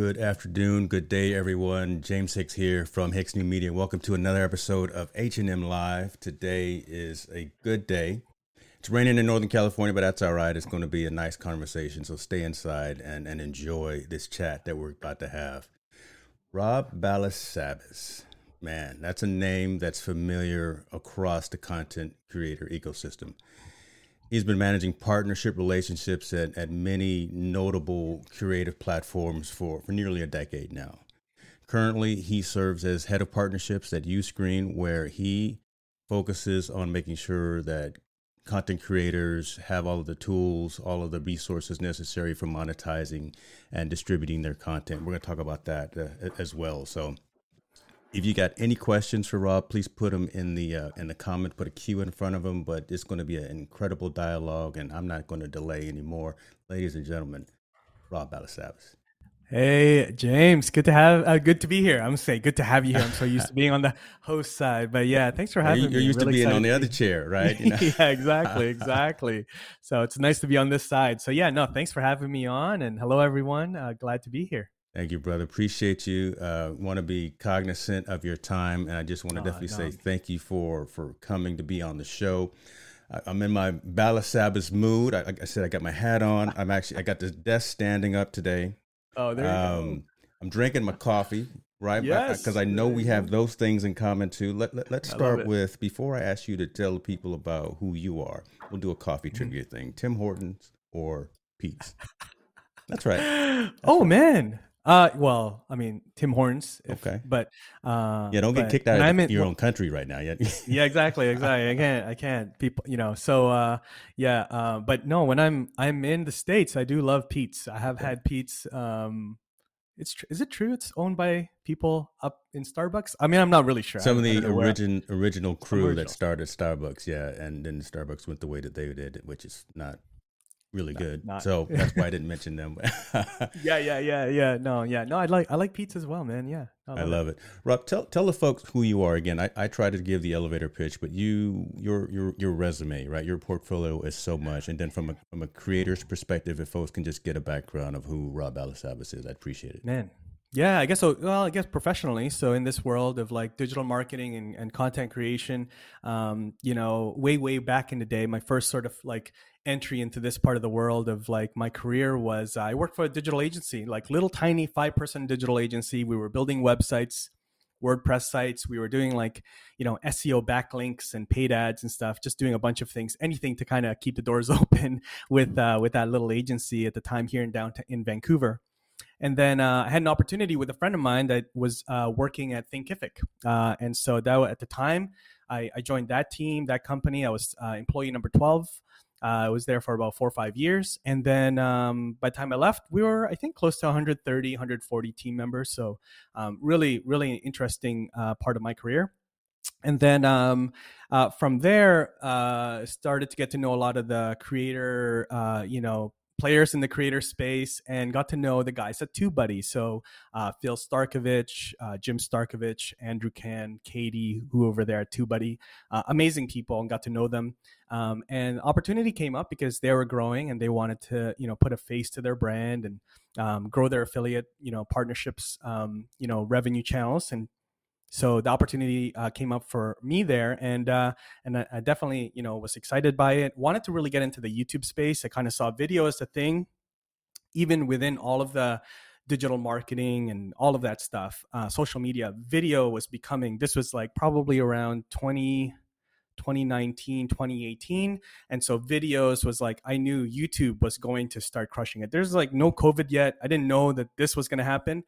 Good afternoon, good day, everyone. James Hicks here from Hicks New Media. Welcome to another episode of H&M Live. Today is a good day. It's raining in Northern California, but that's all right. It's going to be a nice conversation, so stay inside and, and enjoy this chat that we're about to have. Rob Balasabas. Man, that's a name that's familiar across the content creator ecosystem. He's been managing partnership relationships at, at many notable creative platforms for, for nearly a decade now. Currently, he serves as head of partnerships at Uscreen, where he focuses on making sure that content creators have all of the tools, all of the resources necessary for monetizing and distributing their content. We're going to talk about that uh, as well. So, if you got any questions for Rob, please put them in the uh, in the comment. Put a Q in front of them. But it's going to be an incredible dialogue, and I'm not going to delay anymore. Ladies and gentlemen, Rob Balasabas. Hey James, good to have uh, good to be here. I'm say good to have you here. I'm so used to being on the host side, but yeah, thanks for having you're me. You're used really to being on the other chair, right? You know? yeah, exactly, exactly. so it's nice to be on this side. So yeah, no, thanks for having me on, and hello everyone. Uh, glad to be here. Thank you, brother. Appreciate you. Uh, want to be cognizant of your time, and I just want to oh, definitely no. say thank you for for coming to be on the show. I, am in my Balasabas mood. I, like I said, I got my hat on. I'm actually I got the desk standing up today. Oh, there you um, go. I'm drinking my coffee, right? Yes. Because I know we have those things in common too. Let, let, us start with before I ask you to tell people about who you are. We'll do a coffee mm-hmm. trivia thing. Tim Hortons or Peet's. That's right. That's oh right. man, uh, well, I mean Tim Hortons. If, okay, but uh, yeah, don't get kicked out of in, your own country right now yet. yeah, exactly, exactly. I can't, I can't. People, you know. So, uh, yeah, uh, but no, when I'm I'm in the states, I do love Peet's. I have had Peet's. Um, it's tr- is it true? It's owned by people up in Starbucks. I mean, I'm not really sure. Some of the origin original crew original. that started Starbucks, yeah, and then Starbucks went the way that they did, which is not really good. Not, so that's why I didn't mention them. yeah, yeah, yeah, yeah. No, yeah, no. I like I like Peet's as well, man. Yeah, I love, I love it. it. Rob, tell tell the folks who you are again. I, I try to give the elevator pitch, but you your your your resume, right? Your portfolio is so much, and then from a from a creator's perspective, if folks can just get a background of who Rob Balasabas is, I'd appreciate it. Man, yeah, I guess so. Well, I guess professionally. So in this world of like digital marketing and, and content creation, um, you know, way way back in the day, my first sort of like entry into this part of the world of like my career was I worked for a digital agency, like little tiny five person digital agency. We were building websites, WordPress sites. We were doing like you know SEO backlinks and paid ads and stuff. Just doing a bunch of things, anything to kind of keep the doors open with uh, with that little agency at the time here in downtown in Vancouver. And then uh, I had an opportunity with a friend of mine that was uh, working at Thinkific. Uh, and so that at the time, I, I, joined that team, that company. I was uh, employee number 12. Uh, I was there for about four or five years. And then um, by the time I left, we were, I think, close to 130, 140 team members. So um, really, really interesting uh, part of my career and then um, uh, from there uh, started to get to know a lot of the creator uh, you know players in the creator space and got to know the guys at TubeBuddy. So uh, Phil Starkovich, uh, Jim Starkovich, Andrew Can, Katie, who over there at TubeBuddy, uh, amazing people, and got to know them. Um, and opportunity came up because they were growing and they wanted to, you know, put a face to their brand and um, grow their affiliate, you know, partnerships, um, you know, revenue channels and so the opportunity uh, came up for me there and uh, and I, I, definitely you know was excited by it. Wanted to really get into the youtube space. I kind of saw video as a thing even within all of the digital marketing and all of that stuff. Uh, social media video was becoming this was like probably around 20 2019 2018 and so videos was like i knew youtube was going to start crushing it. There's like no covid yet. I didn't know that this was going to happen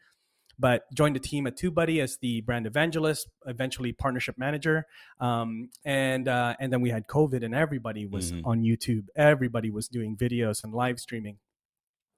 but joined the team at TubeBuddy as the brand evangelist, eventually partnership manager. Um, and uh, and then we had COVID, and everybody was mm-hmm. on YouTube. Everybody was doing videos and live streaming,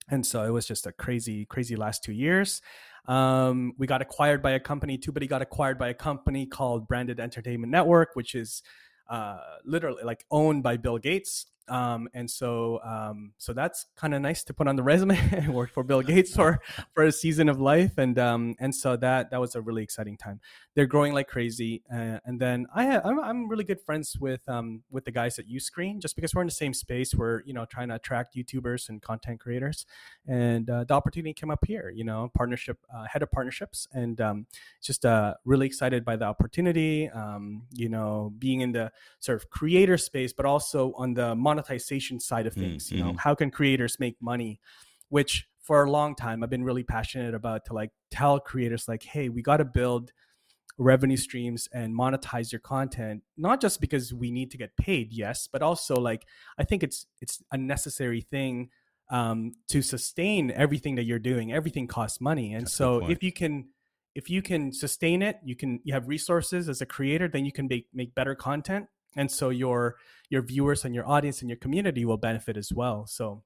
and so it was just a crazy, crazy last two years. Um, we got acquired by a company. TubeBuddy got acquired by a company called Branded Entertainment Network, which is uh, literally like owned by Bill Gates. Um, and so um, so that's kind of nice to put on the resume. I worked for Bill Gates for for a season of life, and um, and so that that was a really exciting time. They're growing like crazy, uh, and then I have, I'm, I'm really good friends with um, with the guys at Uscreen just because we're in the same space. We're you know trying to attract YouTubers and content creators, and uh, the opportunity came up here. You know, partnership uh, head of partnerships, and um, just uh, really excited by the opportunity. Um, you know, being in the sort of creator space, but also on the monetization side of things. Mm-hmm. You know, mm-hmm. how can creators make money? Which for a long time I've been really passionate about to like tell creators like, hey, we got to build revenue streams and monetize your content not just because we need to get paid yes but also like i think it's it's a necessary thing um, to sustain everything that you're doing everything costs money and That's so if you can if you can sustain it you can you have resources as a creator then you can make make better content and so your your viewers and your audience and your community will benefit as well so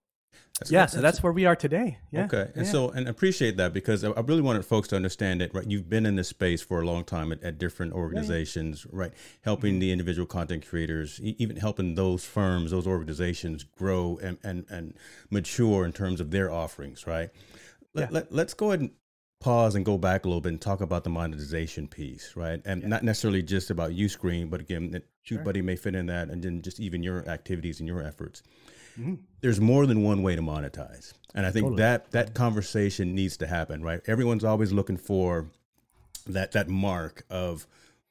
that's yeah, so that's where we are today. Yeah. Okay, and yeah. so and appreciate that because I really wanted folks to understand that. Right, you've been in this space for a long time at, at different organizations, yeah, yeah. right, helping mm-hmm. the individual content creators, even helping those firms, those organizations grow and and and mature in terms of their offerings. Right. Let, let, let's go ahead and pause and go back a little bit and talk about the monetization piece, right? And not necessarily just about Uscreen, but again, that sure. buddy may fit in that, and then just even your activities and your efforts. Mm-hmm. There's more than one way to monetize. And I think totally. that that conversation needs to happen, right? Everyone's always looking for that that mark of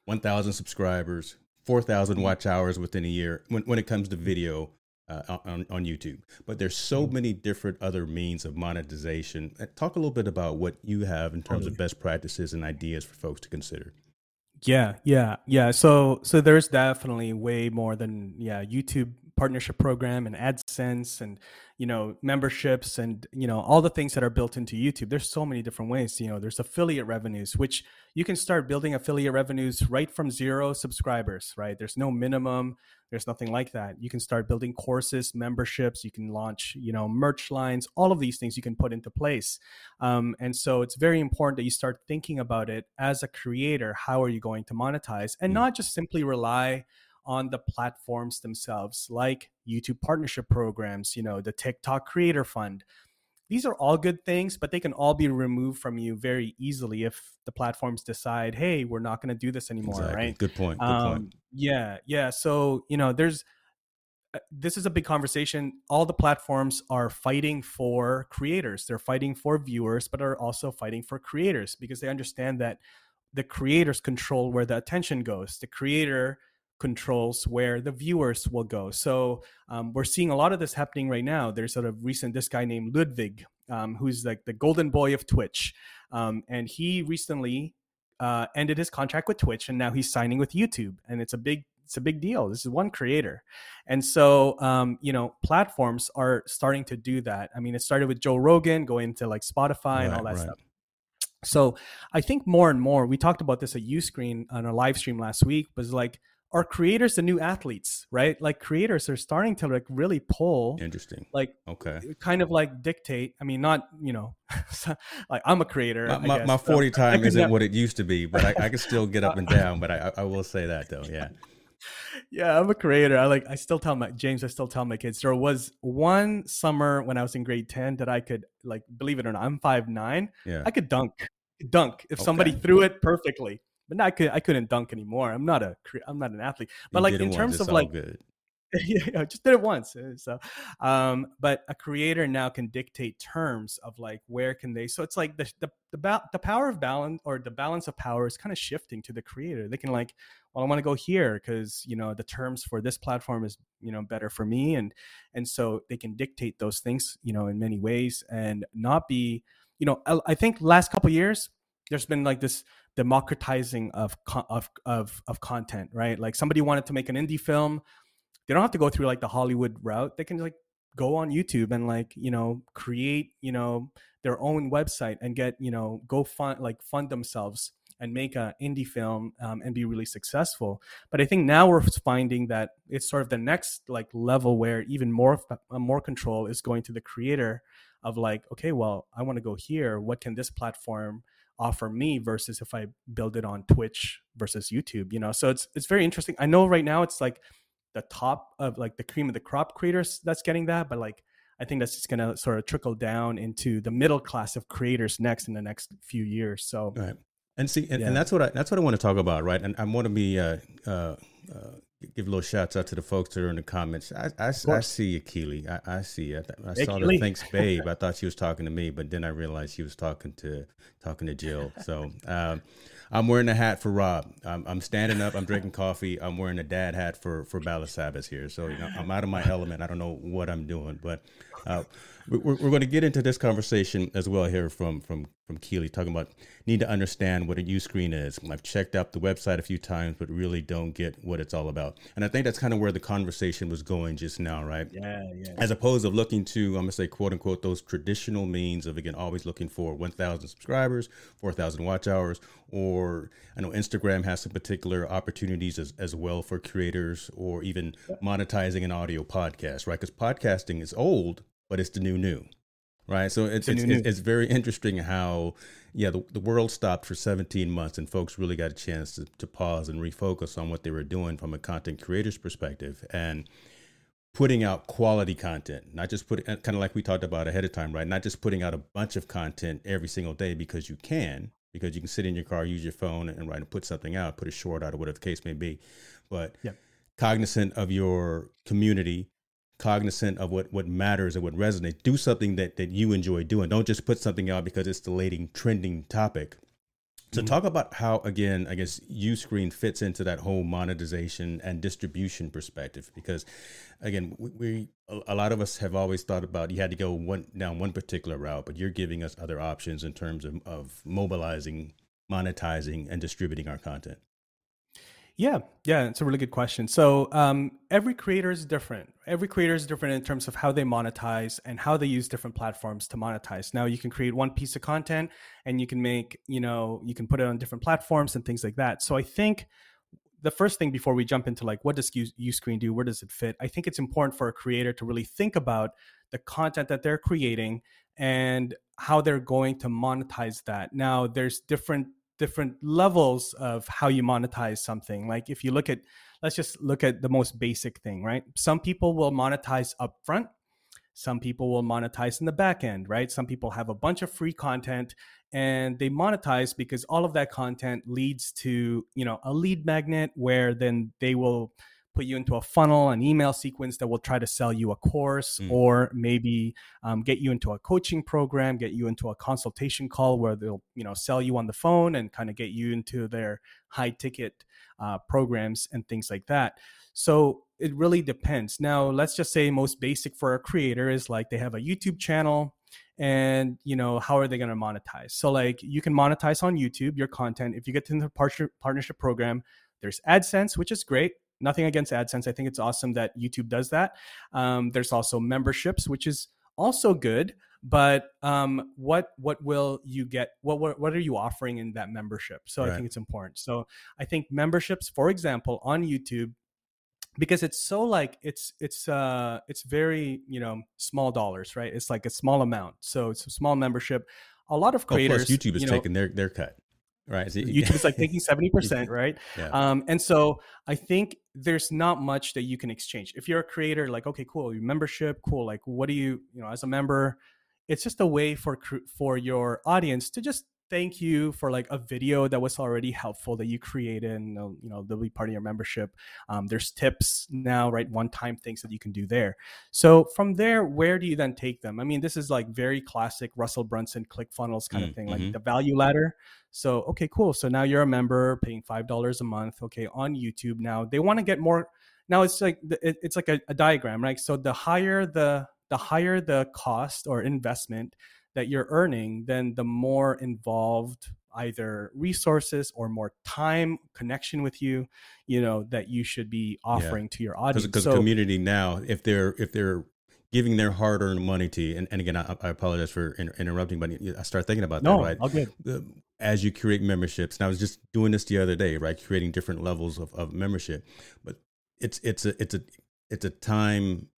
1,000 subscribers, 4,000 mm-hmm. watch hours within a year when, when it comes to video uh, on, on YouTube. But there's so mm-hmm. many different other means of monetization. Uh, talk a little bit about what you have in terms of best practices and ideas for folks to consider. Yeah, yeah, yeah. So so there's definitely way more than yeah, YouTube partnership program and AdSense and you know memberships and you know all the things that are built into YouTube. There's so many different ways. You know, there's affiliate revenues, which you can start building affiliate revenues right from zero subscribers. Right, there's no minimum. There's nothing like that. You can start building courses, memberships. You can launch, you know, merch lines. All of these things you can put into place. Um, and so it's very important that you start thinking about it as a creator. How are you going to monetize, and mm. not just simply rely on the platforms themselves, like YouTube partnership programs, you know, the TikTok Creator Fund. These are all good things, but they can all be removed from you very easily if the platforms decide, hey, we're not going to do this anymore, exactly. right? Good point. Good um, point. Yeah, yeah. So, you know, there's, uh, this is a big conversation. All the platforms are fighting for creators. They're fighting for viewers, but are also fighting for creators because they understand that the creators control where the attention goes. The creator controls where the viewers will go. So um, we're seeing a lot of this happening right now. There's sort of recent this guy named Ludwig, um, who's like the golden boy of Twitch, um, and he recently uh, ended his contract with Twitch, and now he's signing with YouTube, and it's a big it's a big deal. This is one creator, and so um, you know platforms are starting to do that. I mean, it started with Joe Rogan going to like Spotify right, and all that right. stuff. So I think more and more, we talked about this at Uscreen on a live stream last week, was like are creators the new athletes right? Like creators are starting to like really pull interesting. like okay. kind of like dictate. I mean not you know like i'm a creator my, my, my 40 so time isn't never... what it used to be but I, I, can still get up and down but I, I will say that though yeah. Yeah i'm a creator. I like i still tell my james i still tell my kids. There was one summer when i was in grade 10 that i could like believe it or not i'm five nine. Yeah. I could dunk dunk. If okay. somebody threw it perfectly but I could I couldn't dunk anymore. I'm not a I'm not an athlete. But you like in terms of like good. yeah, just did it once. Uh, so, um, but a creator now can dictate terms of like where can they. So it's like the the the, ba- the power of balance or the balance of power is kind of shifting to the creator. They can like, well, I want to go here because you know the terms for this platform is you know better for me, and and so they can dictate those things you know in many ways and not be you know I, I think last couple years there's been like this democratizing of of of of content, right? Like somebody wanted to make an indie film, they don't have to go through like the Hollywood route. They can like go on YouTube and like you know create you know their own website and get you know go fund like fund themselves and make an indie film um, and be really successful. But I think now we're finding that it's sort of the next like level where even more uh, more control is going to the creator of like okay well I want to go here. What can this platform offer me versus if I build it on Twitch versus YouTube, you know. So it's it's very interesting. I know right now it's like the top of like the cream of the crop creators that's getting that, but like I think that's just going to sort of trickle down into the middle class of creators next in the next few years. So, right. And see, and, yeah. and that's what I that's what I want to talk about, right? And I want to be uh, uh, uh, give a little shouts out to the folks that are in the comments. I, I, I see you, Keely. I, I see you. I, I hey, saw Keely. the thanks, babe. I thought she was talking to me, but then I realized she was talking to talking to Jill. So um, I'm wearing a hat for Rob. I'm, I'm, standing up. I'm drinking coffee. I'm wearing a dad hat for for Balasabas here. So you know, I'm out of my element. I don't know what I'm doing, but uh, we're, we're going to get into this conversation as well here from from from Keely talking about need to understand what a screen is. I've checked out the website a few times, but really don't get what it's all about. And I think that's kind of where the conversation was going just now, right? Yeah, yeah. As opposed of looking to, I'm gonna say, quote unquote, those traditional means of again always looking for 1,000 subscribers, 4,000 watch hours, or I know Instagram has some particular opportunities as, as well for creators, or even monetizing an audio podcast, right? Because podcasting is old, but it's the new new right? So it's it's, it's, it's, very interesting how yeah the, the world stopped for 17 months and folks really got a chance to, to pause and refocus on what they were doing from a content creator's perspective and putting out quality content not just putting uh, kind of like we talked about ahead of time right not just putting out a bunch of content every single day because you can because you can sit in your car use your phone and write and put something out put a short out or whatever the case may be. But yeah. cognizant of your community cognizant of what what matters and what resonates do something that that you enjoy doing. Don't just put something out because it's the latest trending topic so talk about how again i guess uscreen fits into that whole monetization and distribution perspective because again we, we a lot of us have always thought about you had to go one down one particular route but you're giving us other options in terms of, of mobilizing monetizing and distributing our content yeah, yeah, it's a really good question. So um, every creator is different. Every creator is different in terms of how they monetize and how they use different platforms to monetize. Now you can create one piece of content and you can make, you know, you can put it on different platforms and things like that. So I think the first thing before we jump into like what does Uscreen do, where does it fit? I think it's important for a creator to really think about the content that they're creating and how they're going to monetize that. Now there's different different levels of how you monetize something. Like if you look at, let's just look at the most basic thing, right? Some people will monetize upfront. Some people will monetize in the back end, right? Some people have a bunch of free content and they monetize because all of that content leads to, you know, a lead magnet where then they will put you into a funnel, an email sequence that will try to sell you a course mm. or maybe um, get you into a coaching program, get you into a consultation call where they'll, you know, sell you on the phone and kind of get you into their high ticket uh, programs and things like that. So it really depends. Now, let's just say most basic for a creator is like they have a YouTube channel and you know how are they going to monetize so like you can monetize on youtube your content if you get into the partnership program there's adsense which is great nothing against AdSense. I think it's awesome that YouTube does that. Um, there's also memberships, which is also good. But um, what what will you get? What, what what are you offering in that membership? So right. I think it's important. So I think memberships, for example, on YouTube, because it's so like it's it's uh it's very you know small dollars, right? It's like a small amount. So it's a small membership. A lot of creators. Oh, plus YouTube is you know, taking their their cut. Right. So YouTube is like taking 70%, right? Yeah. Um, and so I think there's not much that you can exchange. If you're a creator, like, okay, cool, your membership, cool. Like, what do you, you know, as a member, it's just a way for for your audience to just thank you for like a video that was already helpful that you created and you know they'll be part of your membership. Um, there's tips now right one time things that you can do there. So from there where do you then take them? I mean this is like very classic russell brunson click funnels kind mm, of thing like mm-hmm. the value ladder. So okay cool. So now you're a member paying five dollars a month okay on youtube now. They want to get more now it's like it's like a, a diagram right? So the higher the the higher the cost or investment that you're earning, then the more involved either resources or more time connection with you, you know, that you should be offering yeah. to your audience. Because so, community now, if they're if they're giving their hard-earned money to you, and, and again, I, I apologize for inter- interrupting, but I start thinking about no, that, right? Good. As you create memberships, and I was just doing this the other day, right? Creating different levels of, of membership, but it's it's a it's a it's a time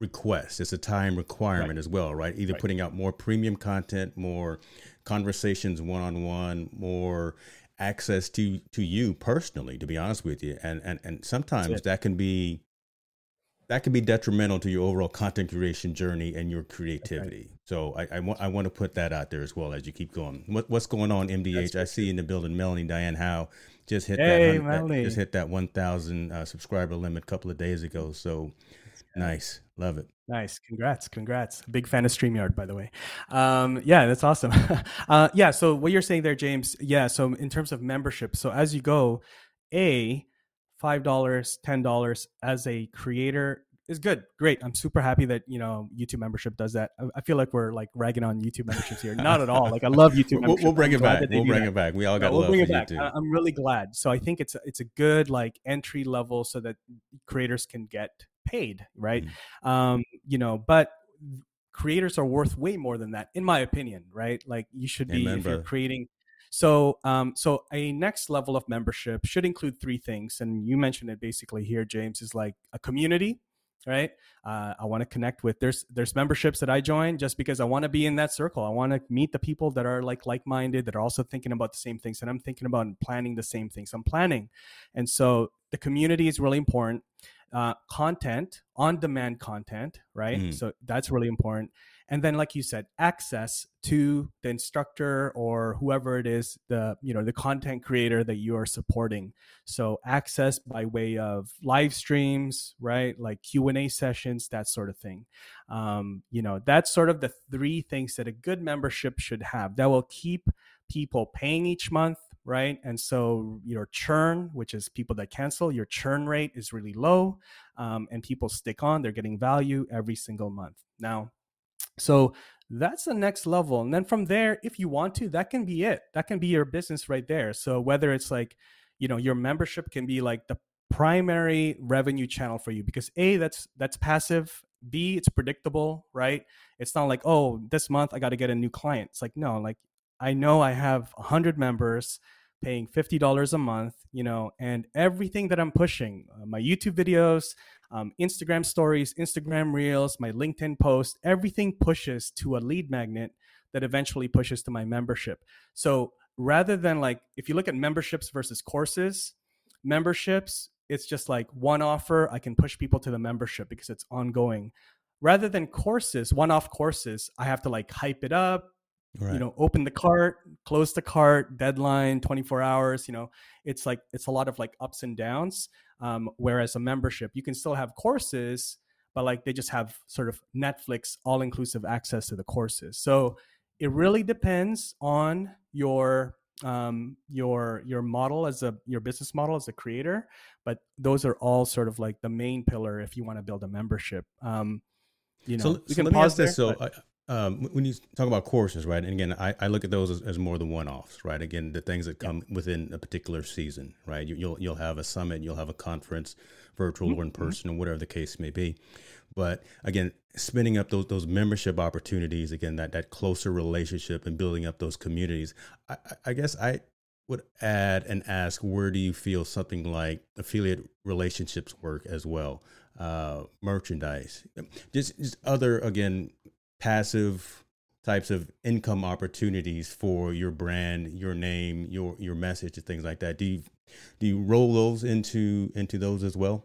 request. It's a time requirement right. as well, right? Either right. putting out more premium content, more conversations one on one, more access to to you personally, to be honest with you. And and and sometimes that can be that can be detrimental to your overall content creation journey and your creativity. Right. So I, I, want I want to put that out there as well as you keep going. What, what's going on, MDH? I see in the building, Melanie Diane Howe just hit hey, that, that, just hit that 1,000 uh, subscriber limit a couple of days ago. So nice, love it. Nice, congrats, congrats. Big fan of Streamyard, by the way. Um, yeah, that's awesome. uh, yeah, so what you're saying there, James? Yeah, so in terms of membership, so as you go, a five dollars, ten dollars as a creator is good. Great. I'm super happy that you know YouTube membership does that. I, feel like we're like ragging on YouTube memberships here. Not at all. Like I love YouTube. We'll, we'll, bring it back. We'll bring that. it back. We all got we'll bring it back. YouTube. I'm really glad. So I think it's it's a good like entry level so that creators can get paid, right? Mm. Um, you know, but creators are worth way more than that, in my opinion, right? Like you should be Amen, if you're creating so, um, so a next level of membership should include three things, and you mentioned it basically here, James. Is like a community, right? Uh, I want to connect with. There's there's memberships that I join just because I want to be in that circle. I want to meet the people that are like like minded, that are also thinking about the same things that I'm thinking about and planning the same things I'm planning. And so the community is really important. Uh, content, on demand content, right? Mm. So that's really important and then like you said access to the instructor or whoever it is the you know the content creator that you are supporting so access by way of live streams right like q&a sessions that sort of thing um, you know that's sort of the three things that a good membership should have that will keep people paying each month right? And so your churn, which is people that cancel, your churn rate is really low, um, and people stick on. They're getting value every single month. Now, so that's the next level. And then from there, if you want to, that can be it. That can be your business right there. So whether it's like, you know, your membership can be like the primary revenue channel for you because A, that's that's passive. B, it's predictable, right? It's not like, oh, this month I got to get a new client. It's like, no, like I know I have 100 members paying $50 a month, you know, and everything that I'm pushing, uh, my YouTube videos, um, Instagram stories, Instagram reels, my LinkedIn post, everything pushes to a lead magnet that eventually pushes to my membership. So rather than like, if you look at memberships versus courses, memberships, it's just like one offer, I can push people to the membership because it's ongoing. Rather than courses, one off courses, I have to like hype it up, Right. you know open the cart close the cart deadline 24 hours you know it's like it's a lot of like ups and downs um, whereas a membership, you can still have courses, but like they just have sort of Netflix all inclusive access to the courses. So it really depends on your um, your your model as a your business model as a creator, but those are all sort of like the main pillar if you want to build a membership. Um, you know, so, so let me ask this. So but, um, when you talk about courses, right? And again, I, I look at those as, as more the one-offs, right? Again, the things that come within a particular season, right? You, will you'll, you'll have a summit, you'll have a conference, virtual mm-hmm. or in mm-hmm. person, or whatever the case may be. But again, spinning up those those membership opportunities, again, that that closer relationship and building up those communities. I, I guess I would add and ask, where do you feel something like affiliate relationships work as well? Uh, merchandise, just, just other again passive types of income opportunities for your brand, your name, your your message, and things like that. Do you do you roll those into into those as well?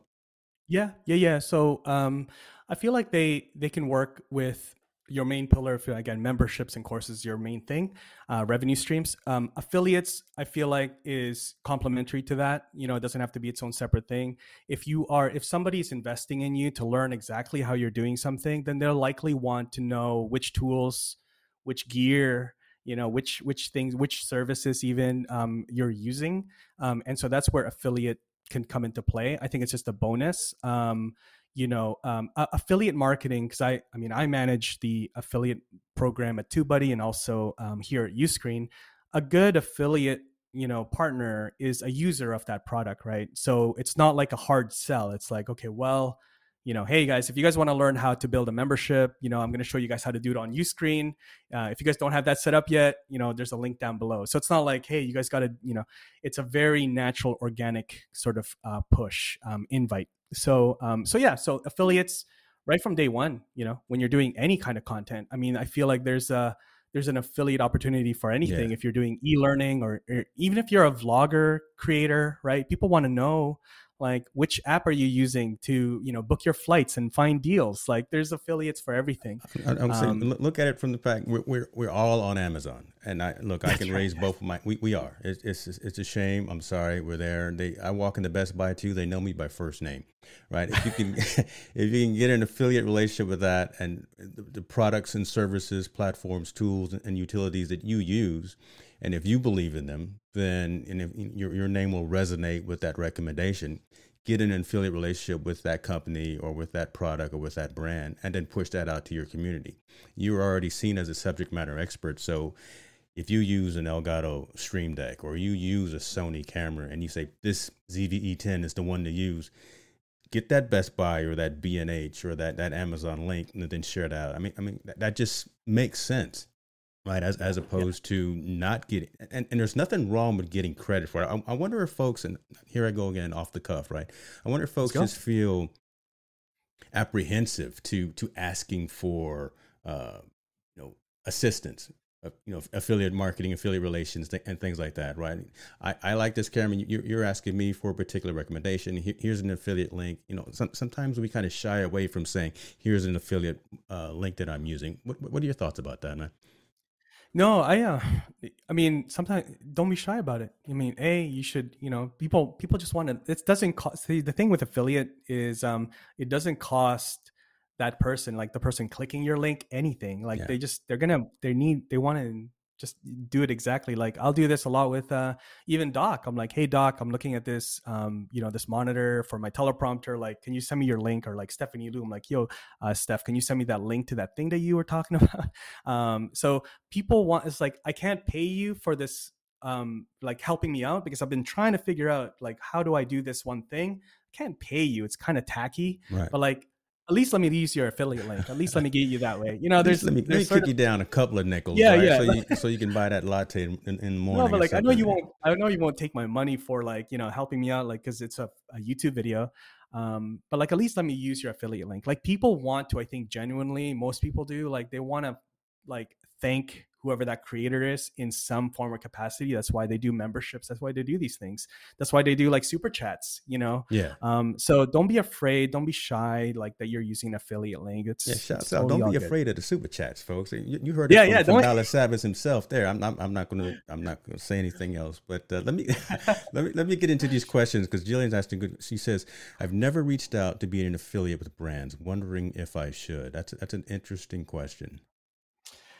Yeah, yeah, yeah. So um, I feel like they they can work with your main pillar if again memberships and courses your main thing uh, revenue streams. Um, affiliates i feel like is complementary to that. You know it doesn't have to be its own separate thing. If you are if somebody is investing in you to learn exactly how you're doing something then they'll likely want to know which tools which gear you know which which things which services even um, you're using. Um, and so that's where affiliate can come into play. I think it's just a bonus. Um, you know um, uh, affiliate marketing because i i mean i manage the affiliate program at tubebuddy and also um, here at uscreen. A good affiliate you know partner is a user of that product right? So it's not like a hard sell. It's like okay well you know hey guys if you guys want to learn how to build a membership you know i'm going to show you guys how to do it on uscreen. Uh, if you guys don't have that set up yet you know there's a link down below. So it's not like hey you guys got to you know it's a very natural organic sort of uh, push um, invite so um, so yeah so affiliates right from day one you know when you're doing any kind of content i mean i feel like there's a there's an affiliate opportunity for anything yeah. if you're doing e-learning or, or, even if you're a vlogger creator right people want to know like which app are you using to you know book your flights and find deals? Like there's affiliates for everything. I, am um, saying look at it from the fact we're, we're, we're all on amazon. And i look i can right. raise both of my we, we are. It's, it's it's a shame. I'm sorry we're there. They i walk into best buy too. They know me by first name right? If you can if you can get an affiliate relationship with that and the, the products and services platforms tools and utilities that you use and if you believe in them, then and if your, your name will resonate with that recommendation, get an affiliate relationship with that company or with that product or with that brand, and then push that out to your community. You're already seen as a subject matter expert. So if you use an Elgato Stream Deck or you use a Sony camera and you say this ZV-E10 is the one to use, get that Best Buy or that B&H or that, that Amazon link and then share that out. I mean, I mean that just makes sense right as as opposed yeah. to not getting and, and there's nothing wrong with getting credit for it. I, I, wonder if folks and here i go again off the cuff right? I wonder if folks just feel apprehensive to to asking for uh you know assistance uh, you know affiliate marketing affiliate relations th- and things like that right? I, I like this cameron you're, you're asking me for a particular recommendation. Here, here's an affiliate link. You know some, sometimes we kind of shy away from saying here's an affiliate uh, link that i'm using. What, what are your thoughts about that man no, I uh, I mean, sometimes don't be shy about it. I mean, a you should, you know, people people just want to. It doesn't cost. See, the thing with affiliate is, um, it doesn't cost that person, like the person clicking your link, anything. Like yeah. they just they're gonna they need they want to just do it exactly like i'll do this a lot with uh, even doc. I'm like hey doc i'm looking at this um, you know this monitor for my teleprompter like can you send me your link? Or like stephanie lu i'm like yo uh, steph can you send me that link to that thing that you were talking about? Um, so people want it's like i can't pay you for this um, like helping me out because i've been trying to figure out like how do i do this one thing? I can't pay you. It's kind of tacky. Right. but like at least let me use your affiliate link. At least let me get you that way. You know, there's let me, let me kick of, you down a couple of nickels. Yeah, right? yeah. So you, so you can buy that latte in, in, the morning. No, but like I know you won't. I know you won't take my money for like you know helping me out, like because it's a, a YouTube video. Um, but like at least let me use your affiliate link. Like people want to, I think genuinely, most people do. Like they want to like thank whoever that creator is in some form or capacity. That's why they do memberships. That's why they do these things. That's why they do like super chats, you know? Yeah. Um, so don't be afraid. Don't be shy like that you're using affiliate link. It's, yeah, shouts out. Don't be good. afraid of the super chats, folks. You, you heard it yeah, from, yeah, from Dallas Savage himself there. I'm, I'm, I'm not going to, I'm not going to say anything else, but uh, let me, let me, let me get into these questions because Jillian's asking good. She says, I've never reached out to be an affiliate with brands, wondering if I should. That's, that's an interesting question.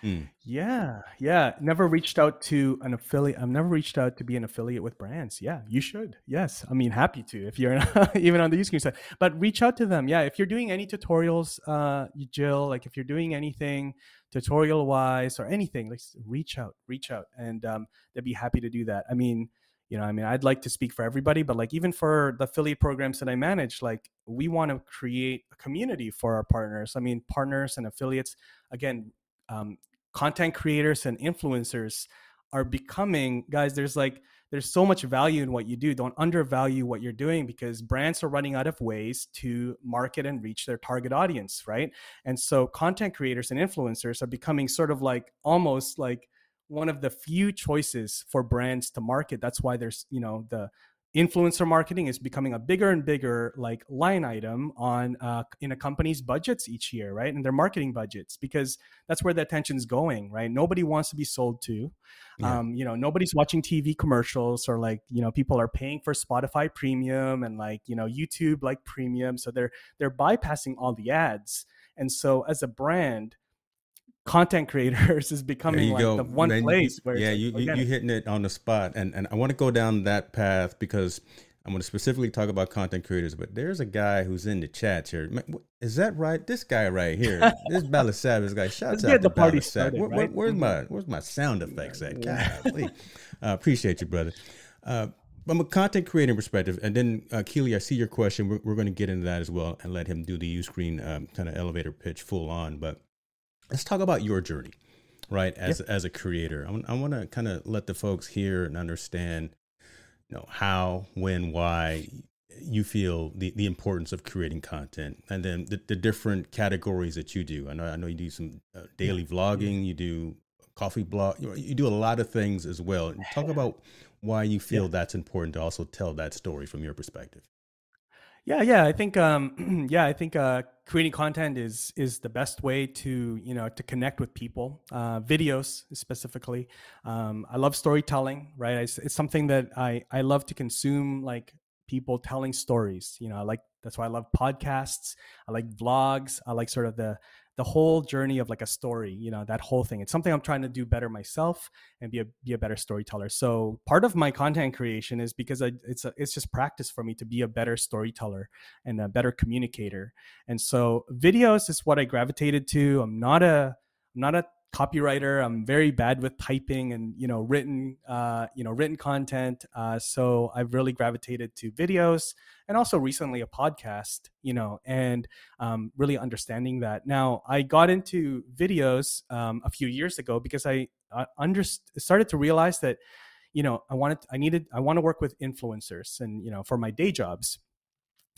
Mm. Yeah, yeah. Never reached out to an affiliate. I've never reached out to be an affiliate with brands. Yeah, you should. Yes, I mean, happy to if you're even on the Uscreen side. But reach out to them. Yeah, if you're doing any tutorials, uh, Jill, like if you're doing anything tutorial wise or anything, like reach out, reach out, and um, they'd be happy to do that. I mean, you know, I mean, I'd like to speak for everybody, but like even for the affiliate programs that I manage, like we want to create a community for our partners. I mean, partners and affiliates. Again, um, content creators and influencers are becoming guys there's like there's so much value in what you do. Don't undervalue what you're doing because brands are running out of ways to market and reach their target audience right? And so content creators and influencers are becoming sort of like almost like one of the few choices for brands to market. That's why there's you know the influencer marketing is becoming a bigger and bigger like line item on uh, in a company's budgets each year right and their marketing budgets because that's where the attention's going right? Nobody wants to be sold to. Yeah. um, you know nobody's watching tv commercials or like you know people are paying for spotify premium and like you know youtube like premium so they're they're bypassing all the ads. And so as a brand content creators is becoming like go. the one place where yeah you, you you hitting it on the spot and and i want to go down that path because i'm going to specifically talk about content creators but there's a guy who's in the chat here is that right this guy right here this Bala Savage guy shouts out the party started, Where, right? where's my mm-hmm. where's my sound effects at God, uh, appreciate you brother uh, from a content creating perspective, and then uh, Keely, I see your question. We're, we're going to get into that as well, and let him do the Uscreen um, kind of elevator pitch full on. But let's talk about your journey, right? As as a creator, I, I want to kind of let the folks hear and understand, you know, how, when, why you feel the, the importance of creating content, and then the, the different categories that you do. I know I know you do some uh, daily vlogging, you do coffee blog, you, you do a lot of things as well. Talk about why you feel yeah. that's important to also tell that story from your perspective. Yeah, yeah, I think um yeah, I think uh creating content is is the best way to, you know, to connect with people. Uh videos specifically. Um I love storytelling, right? It's, it's something that I I love to consume like people telling stories. You know, I like that's why I love podcasts. I like vlogs. I like sort of the the whole journey of like a story you know that whole thing. It's something i'm trying to do better myself and be a be a better storyteller. So part of my content creation is because I, it's a, it's just practice for me to be a better storyteller and a better communicator. And so videos is what i gravitated to. I'm not a I'm not a copywriter. I'm very bad with typing and you know written uh, you know written content. Uh, so I've really gravitated to videos and also recently a podcast. You know, and um, really understanding that. Now I got into videos um, a few years ago because I, I under started to realize that you know I wanted I needed I want to work with influencers and you know for my day jobs.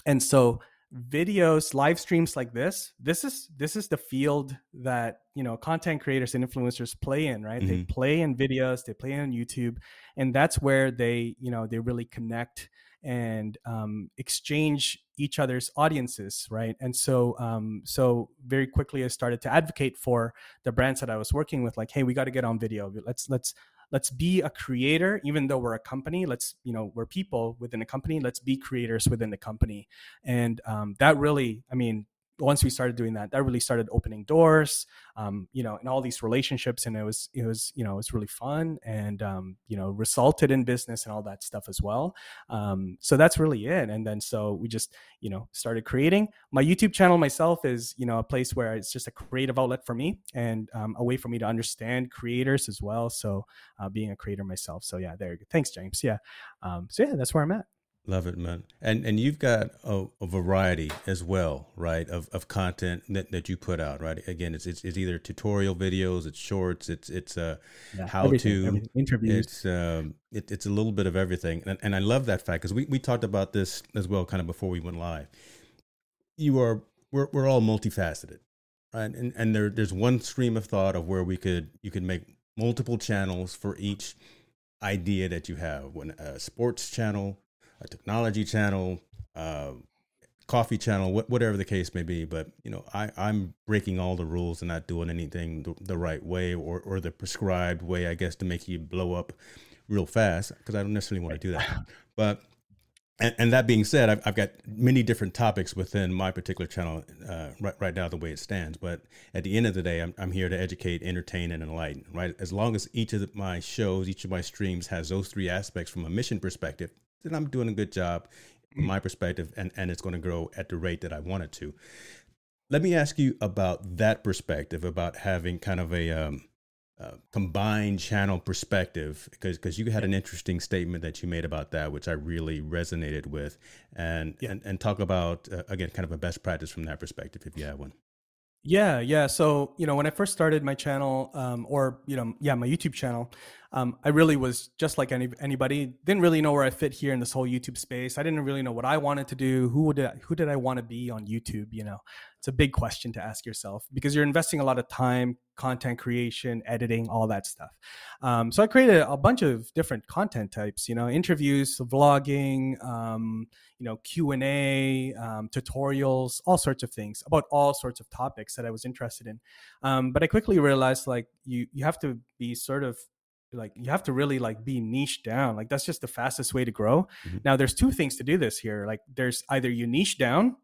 And so videos live streams like this this is this is the field that you know content creators and influencers play in right? Mm-hmm. they play in videos they play on youtube and that's where they you know they really connect and um, exchange each other's audiences right? And so um, so very quickly i started to advocate for the brands that i was working with like hey we got to get on video. Let's let's let's be a creator even though we're a company let's you know we're people within a company let's be creators within the company. And um, that really i mean once we started doing that, that really started opening doors, um, you know, and all these relationships. And it was, it was, you know, it was really fun and, um, you know, resulted in business and all that stuff as well. Um, so that's really it. And then, so we just, you know, started creating my YouTube channel myself is, you know, a place where it's just a creative outlet for me and um, a way for me to understand creators as well. So uh, being a creator myself. So yeah, there you go. Thanks, James. Yeah. Um, so yeah, that's where I'm at. Love it, man. And and you've got a, a, variety as well, right? Of, of content that, that you put out, right? Again, it's, it's, it's either tutorial videos, it's shorts, it's it's uh, yeah, how everything, to everything. interviews. It's um, it, it's a little bit of everything, and, and I love that fact because we, we talked about this as well, kind of before we went live. You are we're we're all multifaceted, right? And and there there's one stream of thought of where we could you could make multiple channels for each idea that you have. When a sports channel a technology channel, uh, coffee channel, wh- whatever the case may be. But you know, I, I'm breaking all the rules and not doing anything the, the right way or, or the prescribed way, I guess, to make you blow up real fast because I don't necessarily want to do that. But and, and, that being said, I've, I've, got many different topics within my particular channel uh, right, right now, the way it stands. But at the end of the day, I'm, I'm here to educate, entertain, and enlighten, right? As long as each of my shows, each of my streams has those three aspects from a mission perspective, then I'm doing a good job from my perspective and, and it's going to grow at the rate that I want it to. Let me ask you about that perspective, about having kind of a um, uh, combined channel perspective, because because you had an interesting statement that you made about that, which I really resonated with, and yeah. and, and talk about uh, again kind of a best practice from that perspective, if you have one. Yeah, yeah. So you know, when I first started my channel, um, or you know, yeah, my YouTube channel, um, I really was just like any, anybody. Didn't really know where I fit here in this whole YouTube space. I didn't really know what I wanted to do. Who would I, who did I want to be on YouTube? You know, it's a big question to ask yourself because you're investing a lot of time, content creation, editing, all that stuff. Um, so I created a bunch of different content types. You know, interviews, vlogging, um, you know, Q and A, um, tutorials, all sorts of things about all sorts of topics that I was interested in. Um, but I quickly realized like you you have to be sort of like you have to really like be niche down like that's just the fastest way to grow. Mm-hmm. now there's two things to do this here like there's either you niche down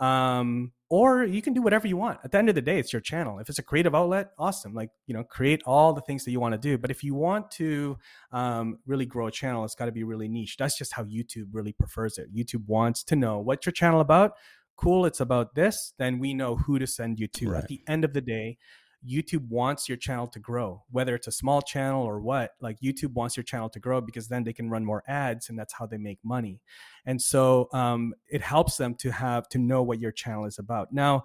um, or you can do whatever you want. At the end of the day it's your channel. If it's a creative outlet awesome like you know create all the things that you want to do. But if you want to um, really grow a channel it's got to be really niche. That's just how youtube really prefers it. Youtube wants to know what's your channel about. Cool it's about this then we know who to send you to. Right. at the end of the day YouTube wants your channel to grow, whether it's a small channel or what. Like YouTube wants your channel to grow because then they can run more ads, and that's how they make money. And so um, it helps them to have to know what your channel is about. Now,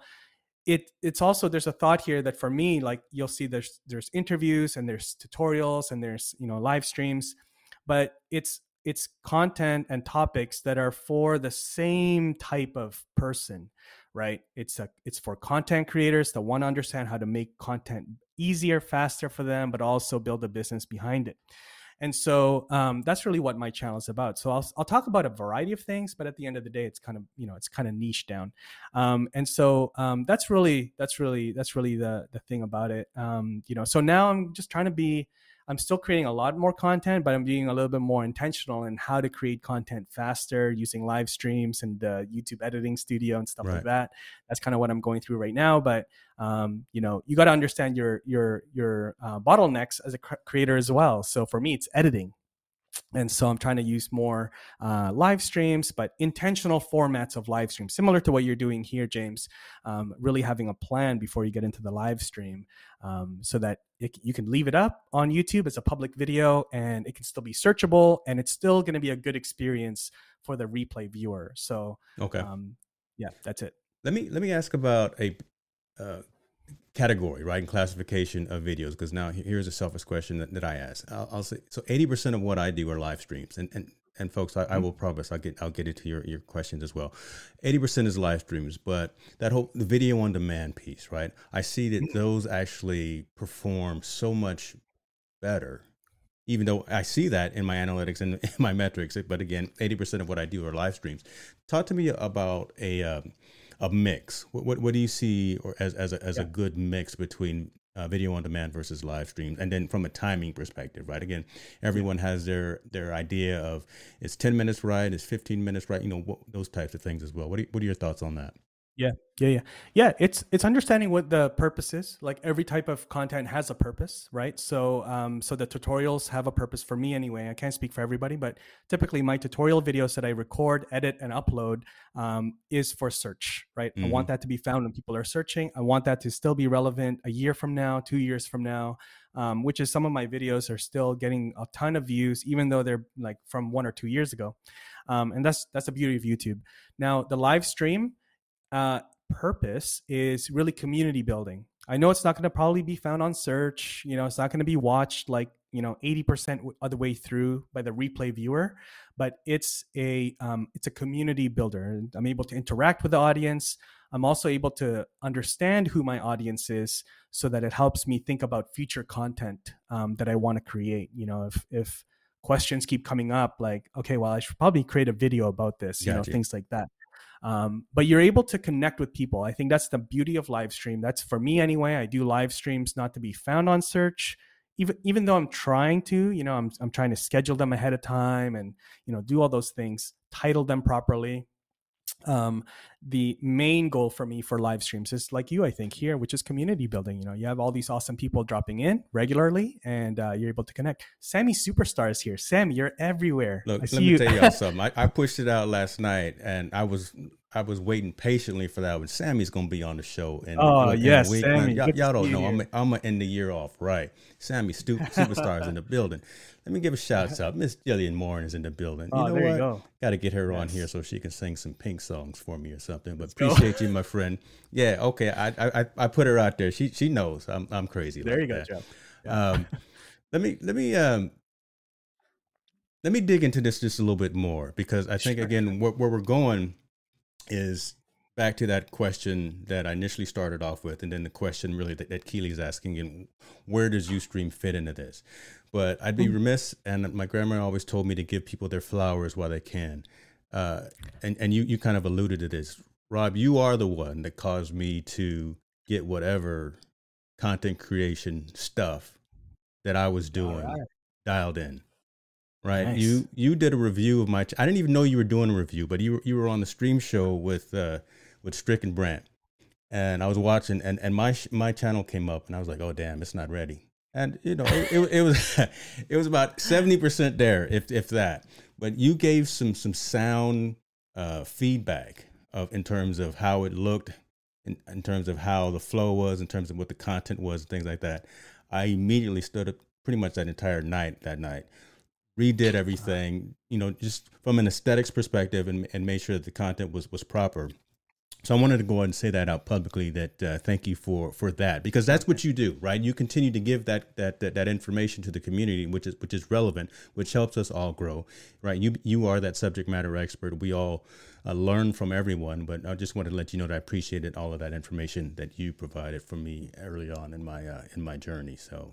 it it's also there's a thought here that for me, like you'll see there's there's interviews and there's tutorials and there's you know live streams, but it's it's content and topics that are for the same type of person right it's a it's for content creators that want to understand how to make content easier faster for them but also build a business behind it And so um, that's really what my channel is about. So I'll, I'll talk about a variety of things, but at the end of the day, it's kind of, you know, it's kind of niche down. Um, and so um, that's really, that's really, that's really the, the thing about it. Um, you know, so now I'm just trying to be, I'm still creating a lot more content, but I'm being a little bit more intentional in how to create content faster using live streams and the YouTube editing studio and stuff right. like that. That's kind of what I'm going through right now. But um, you know, you got to understand your your your uh, bottlenecks as a creator as well. So for me, it's editing and so i'm trying to use more uh, live streams but intentional formats of live streams similar to what you're doing here james um, really having a plan before you get into the live stream um, so that it, you can leave it up on youtube as a public video and it can still be searchable and it's still going to be a good experience for the replay viewer. So okay. um, yeah that's it. Let me let me ask about a uh, category, right, and classification of videos. Because now here's a selfish question that, that I ask. I'll, I'll, say so. Eighty percent of what I do are live streams, and and and folks, I, I, mm-hmm. will promise I'll get I'll get into your your questions as well. Eighty percent is live streams, but that whole the video on demand piece, right? I see that mm-hmm. those actually perform so much better. Even though I see that in my analytics and in my metrics, but again, eighty percent of what I do are live streams. Talk to me about a um, a mix. What, what, what do you see or as as a, as yeah. a good mix between uh, video on demand versus live streams, and then from a timing perspective, right? Again, everyone has their their idea of it's ten minutes right, it's fifteen minutes right, you know, what, those types of things as well. What are, what are your thoughts on that? Yeah, yeah, yeah, yeah. It's it's understanding what the purpose is. Like every type of content has a purpose, right? So, um, so the tutorials have a purpose for me anyway. I can't speak for everybody, but typically my tutorial videos that I record, edit, and upload um, is for search, right? Mm-hmm. I want mm-hmm. that to be found when people are searching. I want that to still be relevant a year from now, two years from now. Um, which is some of my videos are still getting a ton of views, even though they're like from one or two years ago. Um, and that's that's the beauty of YouTube. Now the live stream uh, purpose is really community building. I know it's not going to probably be found on search. You know, it's not going to be watched like you know 80% of the way through by the replay viewer, but it's a um, it's a community builder. I'm able to interact with the audience. I'm also able to understand who my audience is, so that it helps me think about future content um, that I want to create. You know, if if questions keep coming up, like okay, well, I should probably create a video about this. You know, things like that. Um, but you're able to connect with people. I think that's the beauty of live stream. That's for me anyway. I do live streams not to be found on search, even even though I'm trying to. You know, I'm I'm trying to schedule them ahead of time and you know do all those things, title them properly um, the main goal for me for live streams is like you, I think here, which is community building. You know, you have all these awesome people dropping in regularly, and uh, you're able to connect. Sammy Superstar is here. Sammy, you're everywhere. Look, let me you. tell y'all something. I, I pushed it out last night, and I was I was waiting patiently for that. But Sammy's gonna be on the show. And oh yes, Sammy. Y'all, y'all don't know. I'm a, I'm gonna end the year off right. Sammy Stu- Superstar in the building. Let me give a shout out. Miss Jillian Morin is in the building. You oh, know there what? You go. Got to get her yes. on here so she can sing some Pink songs for me or something. But Let's appreciate you, my friend. Yeah, okay. I, I I put her out there. She she knows I'm I'm crazy. There like you go. Joe. Yeah. Um, let me let me um let me dig into this just a little bit more because I think sure. again where, where we're going is back to that question that I initially started off with, and then the question really that, that Keely's asking, and where does Uscreen fit into this? But I'd be mm-hmm. remiss, and my grandma always told me to give people their flowers while they can. Uh, and and you you kind of alluded to this, Rob. You are the one that caused me to get whatever content creation stuff that I was doing right. dialed in right? Nice. You you did a review of my. Ch- I didn't even know you were doing a review, but you you were on the stream show with uh, with Strick and Brant, and I was watching, and and my my channel came up, and I was like, oh damn, it's not ready. And you know, it, it, it was it was about seventy percent there, if if that. But you gave some some sound uh, feedback of in terms of how it looked, in, in terms of how the flow was, in terms of what the content was, and things like that. I immediately stood up pretty much that entire night that night redid everything, you know, just from an aesthetics perspective and, and made sure that the content was, was proper. So I wanted to go ahead and say that out publicly that uh, thank you for for that because that's what you do, right? You continue to give that, that that that information to the community, which is which is relevant, which helps us all grow, right? You you are that subject matter expert. We all uh, learn from everyone, but I just wanted to let you know that I appreciated all of that information that you provided for me early on in my uh, in my journey. So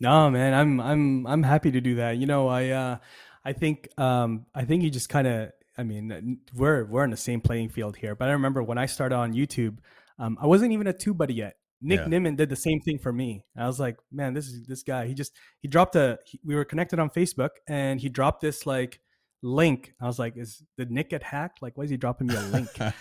No, man, I'm I'm I'm happy to do that. You know, I uh I think um I think you just kind of I mean, we're we're in the same playing field here. But I remember when I started on YouTube, um I wasn't even a TubeBuddy yet. Nick yeah. Nimmin did the same thing for me. I was like, man, this is this guy. He just he dropped a. He, we were connected on Facebook, and he dropped this like link. I was like, is did Nick get hacked? Like, why is he dropping me a link uh,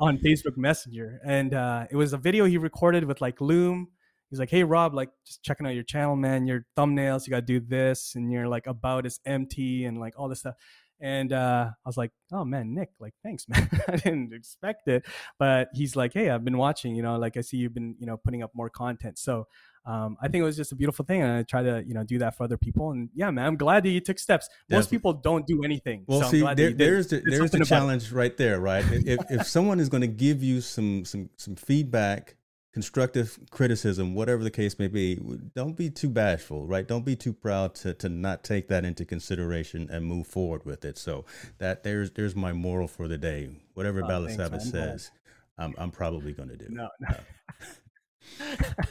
on Facebook Messenger? And uh, it was a video he recorded with like Loom he's like, "Hey Rob, like just checking out your channel, man. Your thumbnails, you got to do this, and your like about is empty, and like all this stuff." And uh, I was like, "Oh man, Nick, like thanks, man. I didn't expect it." But he's like, "Hey, I've been watching. You know, like I see you've been, you know, putting up more content." So um, I think it was just a beautiful thing, and I try to you know do that for other people. And yeah, man, I'm glad that you took steps. Most Definitely. people don't do anything. Well, so see, there, there's the there's the challenge right there, right? if if someone is going to give you some some some feedback constructive criticism, whatever the case may be, don't be too bashful, right? Don't be too proud to, to not take that into consideration and move forward with it. So that there's there's my moral for the day. Whatever oh, says, I'm, I'm probably going to do. No, no. Uh,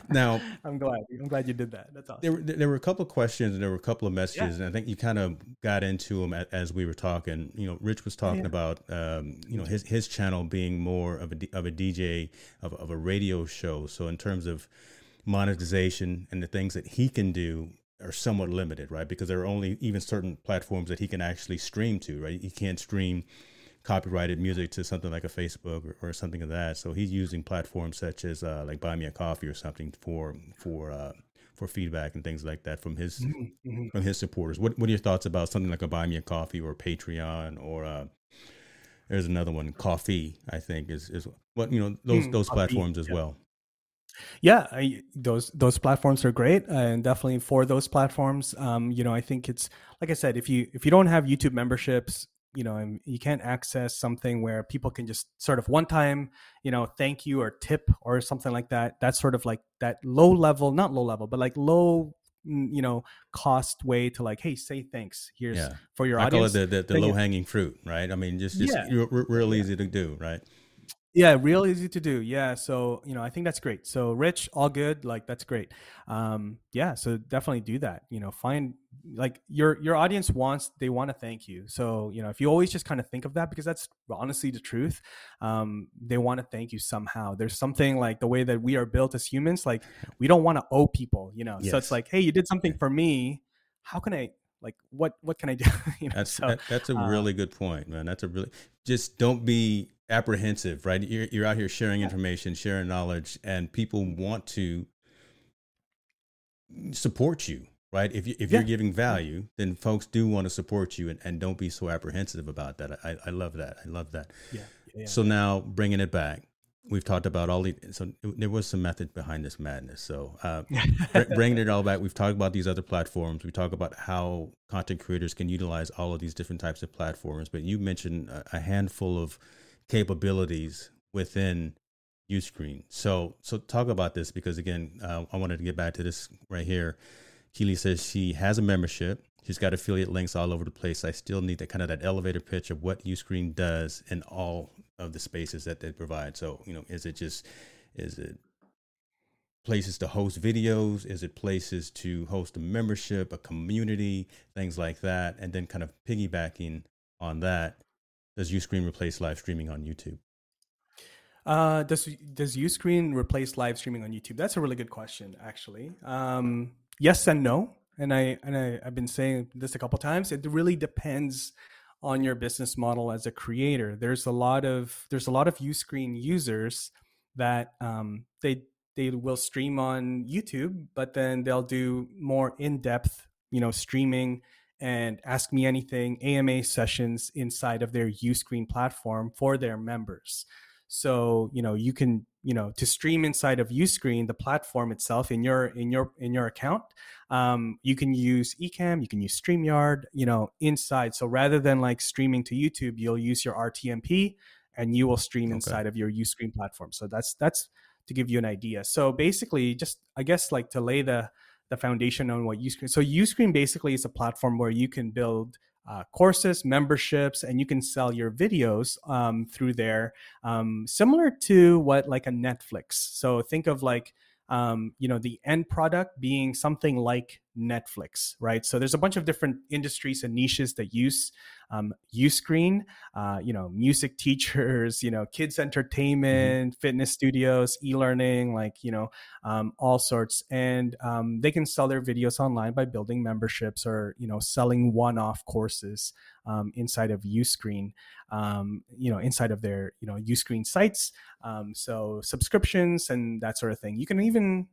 Now i'm glad i'm glad you did that. That's awesome. there, there were a couple of questions and there were a couple of messages yeah. and i think you kind of got into them as we were talking. You know rich was talking yeah. about um, you know his his channel being more of a of a dj of, of a radio show. So in terms of monetization and the things that he can do are somewhat limited right? Because there are only even certain platforms that he can actually stream to right? He can't stream copyrighted music to something like a Facebook or, or something of that. So he's using platforms such as uh, like Buy Me a Coffee or something for for uh, for feedback and things like that from his mm-hmm. mm-hmm. from his supporters. What what are your thoughts about something like a Buy Me a Coffee or Patreon or uh, there's another one, Ko-fi, I think is is what you know those mm, those platforms as yeah. well. Yeah, I, those those platforms are great, and definitely for those platforms, um, you know, I think it's like I said, if you if you don't have YouTube memberships, you know you can't access something where people can just sort of one time you know thank you or tip or something like that that's sort of like that low level not low level but like low you know cost way to like hey say thanks here's yeah. for your I audience call it the, the, the low hanging fruit right i mean just just yeah. real easy yeah. to do right yeah, real easy to do. Yeah, so you know, I think that's great. So Rich, all good. Like that's great. Um, yeah, so definitely do that. You know, find like your your audience wants they want to thank you. So you know, if you always just kind of think of that because that's honestly the truth. Um, they want to thank you somehow. There's something like the way that we are built as humans. Like we don't want to owe people. You know, yes. so it's like, hey, you did something for me. How can I like what what can I do? you know, that's so, that, that's a uh, really good point, man. That's a really just don't be apprehensive, right? You're, you're out here sharing information, sharing knowledge, and people want to support you, right? If, you, if yeah. you're giving value, then folks do want to support you and, and don't be so apprehensive about that. I, I love that. I love that. Yeah. yeah. So now bringing it back, we've talked about all the, so there was some method behind this madness. So uh, bringing it all back, we've talked about these other platforms. We talk about how content creators can utilize all of these different types of platforms, but you mentioned a, a handful of capabilities within Uscreen. So, so talk about this because again, uh, I wanted to get back to this right here. Keely says she has a membership. She's got affiliate links all over the place. I still need that kind of that elevator pitch of what Uscreen does in all of the spaces that they provide. So, you know, is it just, is it places to host videos? Is it places to host a membership, a community, things like that? And then kind of piggybacking on that, does Uscreen replace live streaming on YouTube? Uh, does does Uscreen replace live streaming on YouTube? That's a really good question, actually. Um, yes and no, and I and I, I've been saying this a couple times. It really depends on your business model as a creator. There's a lot of there's a lot of Uscreen users that um, they they will stream on YouTube, but then they'll do more in depth, you know, streaming and Ask Me Anything AMA sessions inside of their Uscreen platform for their members. So you know you can you know to stream inside of Uscreen, the platform itself in your in your in your account. Um, you can use Ecamm, you can use Streamyard, you know, inside. So rather than like streaming to YouTube, you'll use your RTMP and you will stream okay. inside of your Uscreen platform. So that's that's to give you an idea. So basically, just I guess like to lay the the foundation on what Uscreen. So Uscreen basically is a platform where you can build uh, courses, memberships, and you can sell your videos um, through there, um, similar to what like a Netflix. So think of like um, you know the end product being something like Netflix, right? So there's a bunch of different industries and niches that use um, Uscreen, uh, you know, music teachers, you know, kids mm-hmm. entertainment, mm-hmm. fitness studios, e-learning, like you know, um, all sorts, and um, they can sell their videos online by building memberships or you know, selling one-off courses um, inside of Uscreen, um, you know, inside of their you know Uscreen sites. Um, so subscriptions and that sort of thing. You can even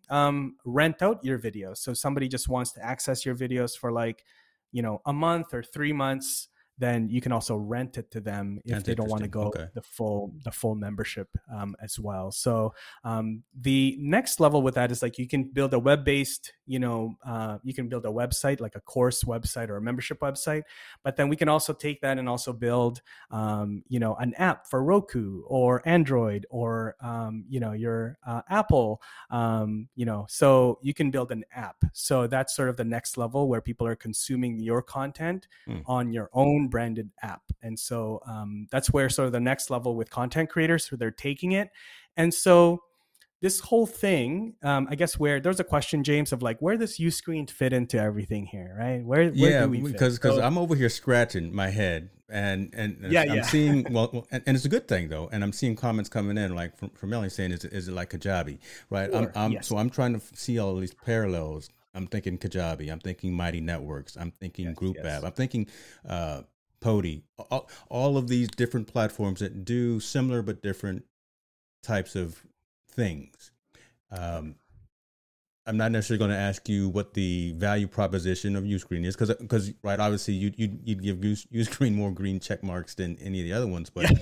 rent out your videos. So somebody just wants to access your videos for like you know a month or three months then you can also rent it to them if That's they don't want to go okay. the full the full membership um, as well. So um, the next level with that is like you can build a web based, you know, uh, you can build a website like a course website or a membership website, but then we can also take that and also build, um, you know, an app for Roku or Android or um, you know your uh, Apple, um, you know, so you can build an app. So that's sort of the next level where people are consuming your content mm. on your own branded app. And so um, that's where sort of the next level with content creators, so they're taking it. And so this whole thing, um, I guess, where there's a question, James, of like, where does screen fit into everything here, right? Where, where yeah, because because so, I'm over here scratching my head, and and, and yeah, I'm yeah. seeing well, and, and, it's a good thing though, and I'm seeing comments coming in like from, from Melanie saying, is it, is it like Kajabi, right? Sure. I'm, I'm yes. so I'm trying to see all these parallels. I'm thinking Kajabi. I'm thinking Mighty Networks. I'm thinking yes, Group yes. App. I'm thinking uh, Podia, all, all of these different platforms that do similar but different types of things. Um, I'm not necessarily going to ask you what the value proposition of Uscreen is, because because right, obviously you you'd, you'd give Uscreen more green check marks than any of the other ones, but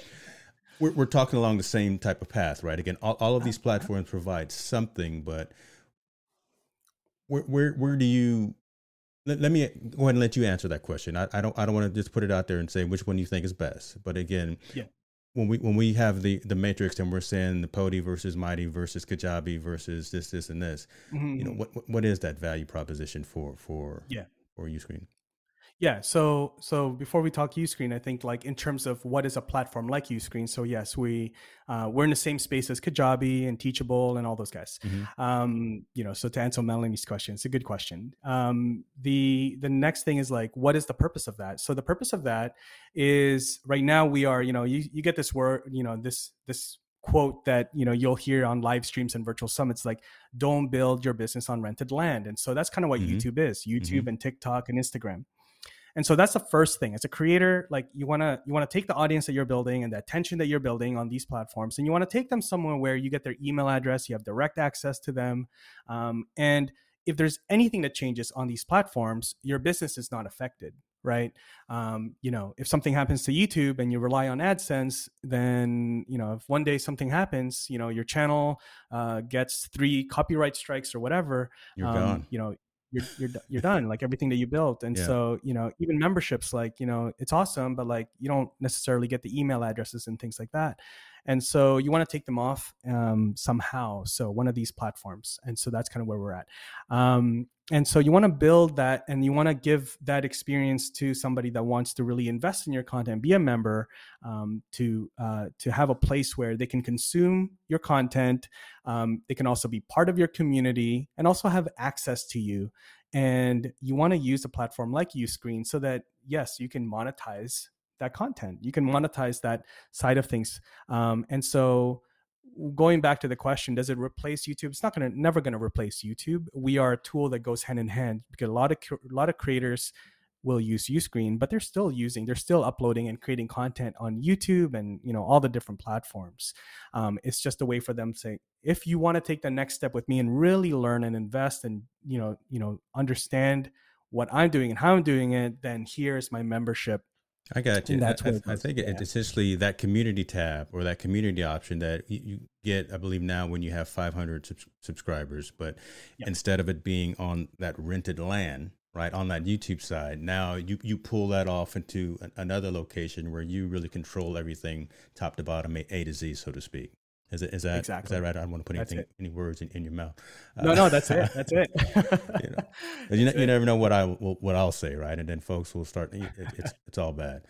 we're we're talking along the same type of path, right? Again, all, all of these platforms provide something, but where where where do you let, let, me go ahead and let you answer that question. I, I don't I don't want to just put it out there and say which one you think is best. But again, yeah. When we when we have the the matrix and we're saying the Podia versus Mighty versus Kajabi versus this this and this, mm-hmm. you know what what is that value proposition for for yeah for Uscreen? Yeah. So so before we talk Uscreen, I think like in terms of what is a platform like Uscreen. So yes, we uh, we're in the same space as Kajabi and Teachable and all those guys. Mm-hmm. Um, you know, so to answer Melanie's question, it's a good question. Um, the the next thing is like, what is the purpose of that? So the purpose of that is right now we are, you know, you you get this word, you know, this this quote that you know you'll hear on live streams and virtual summits like don't build your business on rented land and so that's kind of what mm-hmm. youtube is youtube mm-hmm. and tiktok and instagram and so that's the first thing. As a creator like you want to you want to take the audience that you're building and the attention that you're building on these platforms and you want to take them somewhere where you get their email address you have direct access to them um, and if there's anything that changes on these platforms your business is not affected right? Um, you know if something happens to youtube and you rely on adsense then you know if one day something happens you know your channel uh, gets three copyright strikes or whatever you're um, gone. you know you're you're you're done like everything that you built and yeah. so you know even memberships like you know it's awesome but like you don't necessarily get the email addresses and things like that and so you want to take them off um, somehow so one of these platforms and so that's kind of where we're at um, and so you want to build that and you want to give that experience to somebody that wants to really invest in your content be a member um, to uh, to have a place where they can consume your content um, they can also be part of your community and also have access to you. And you want to use a platform like uscreen so that yes you can monetize that content. You can monetize that side of things. Um, and so going back to the question does it replace youtube? It's not going to never going to replace youtube. We are a tool that goes hand in hand because a lot of a lot of creators will use uscreen but they're still using they're still uploading and creating content on youtube and you know all the different platforms. Um, it's just a way for them to say if you want to take the next step with me and really learn and invest and you know you know understand what i'm doing and how i'm doing it then here's my membership I got you. that's I, I, I think it's essentially that community tab or that community option that you, get, I believe, now when you have 500 sub- subscribers. But yep. instead of it being on that rented land, right, on that YouTube side, now you, you pull that off into an, another location where you really control everything top to bottom, a to Z, so to speak. Is, it, is that exactly. is that right? I don't want to put anything, any words in, in your mouth. No, uh, no, that's it. That's it. you know, you, you never know what I what I'll say, right? And then folks will start. It, it's it's all bad.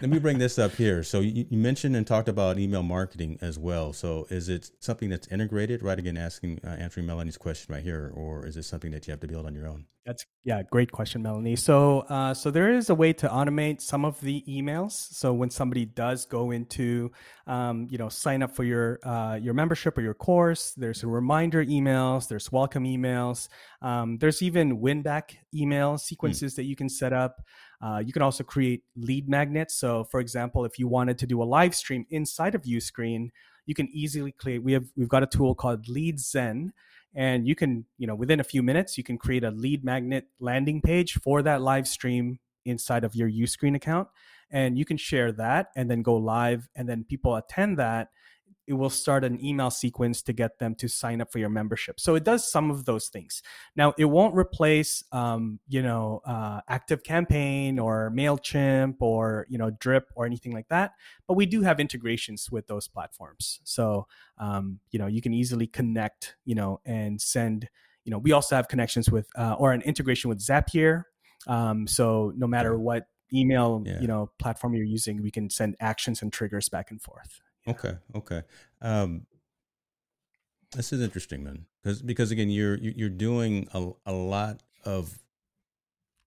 Let me bring this up here. So you, you, mentioned and talked about email marketing as well. So is it something that's integrated? Right again, asking uh, answering Melanie's question right here, or is it something that you have to build on your own? That's yeah, great question, Melanie. So uh, so there is a way to automate some of the emails. So when somebody does go into um, you know sign up for your uh, your membership or your course, there's a reminder emails, there's welcome emails, um, there's even win back email hmm. sequences mm. that you can set up. Uh, you can also create lead magnets. So, for example, if you wanted to do a live stream inside of Uscreen, you can easily create. We have we've got a tool called Lead Zen, and you can you know within a few minutes you can create a lead magnet landing page for that live stream inside of your Uscreen account, and you can share that and then go live, and then people attend that it will start an email sequence to get them to sign up for your membership. So it does some of those things. Now it won't replace, um, you know, uh, Active Campaign or Mailchimp or you know Drip or anything like that. But we do have integrations with those platforms. So um, you know you can easily connect, you know, and send. You know, we also have connections with uh, or an integration with Zapier. Um, so no matter what email yeah. you know platform you're using, we can send actions and triggers back and forth. Okay. Okay. Um, this is interesting, man. Because because again, you're you're doing a, a lot of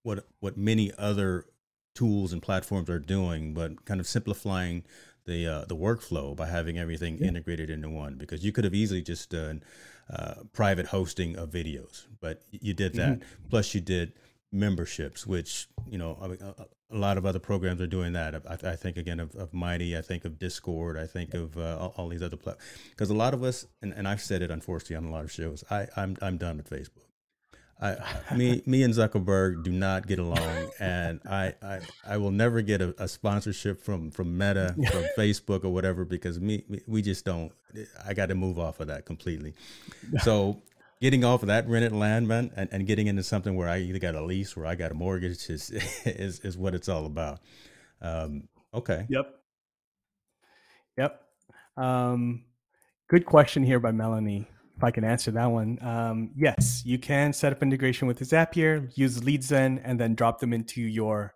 what what many other tools and platforms are doing, but kind of simplifying the uh, the workflow by having everything yeah. integrated into one. Because you could have easily just done uh, private hosting of videos, but you did that. Mm-hmm. Plus, you did memberships, which you know a, a, lot of other programs are doing that. I, I think again of, of, Mighty, I think of Discord, I think of uh, all, all, these other platforms. Because a lot of us, and, and, I've said it unfortunately on a lot of shows, I, I'm I'm done with Facebook. I, me, me and Zuckerberg do not get along, and I, I, I will never get a, a sponsorship from from Meta, from Facebook or whatever, because me, we just don't. I got to move off of that completely. So getting off of that rented land, man, and, and getting into something where I either got a lease or I got a mortgage is is, is what it's all about. Um, okay. Yep. Yep. Um, good question here by Melanie. If I can answer that one, um, yes, you can set up integration with Zapier, use LeadZen, and then drop them into your.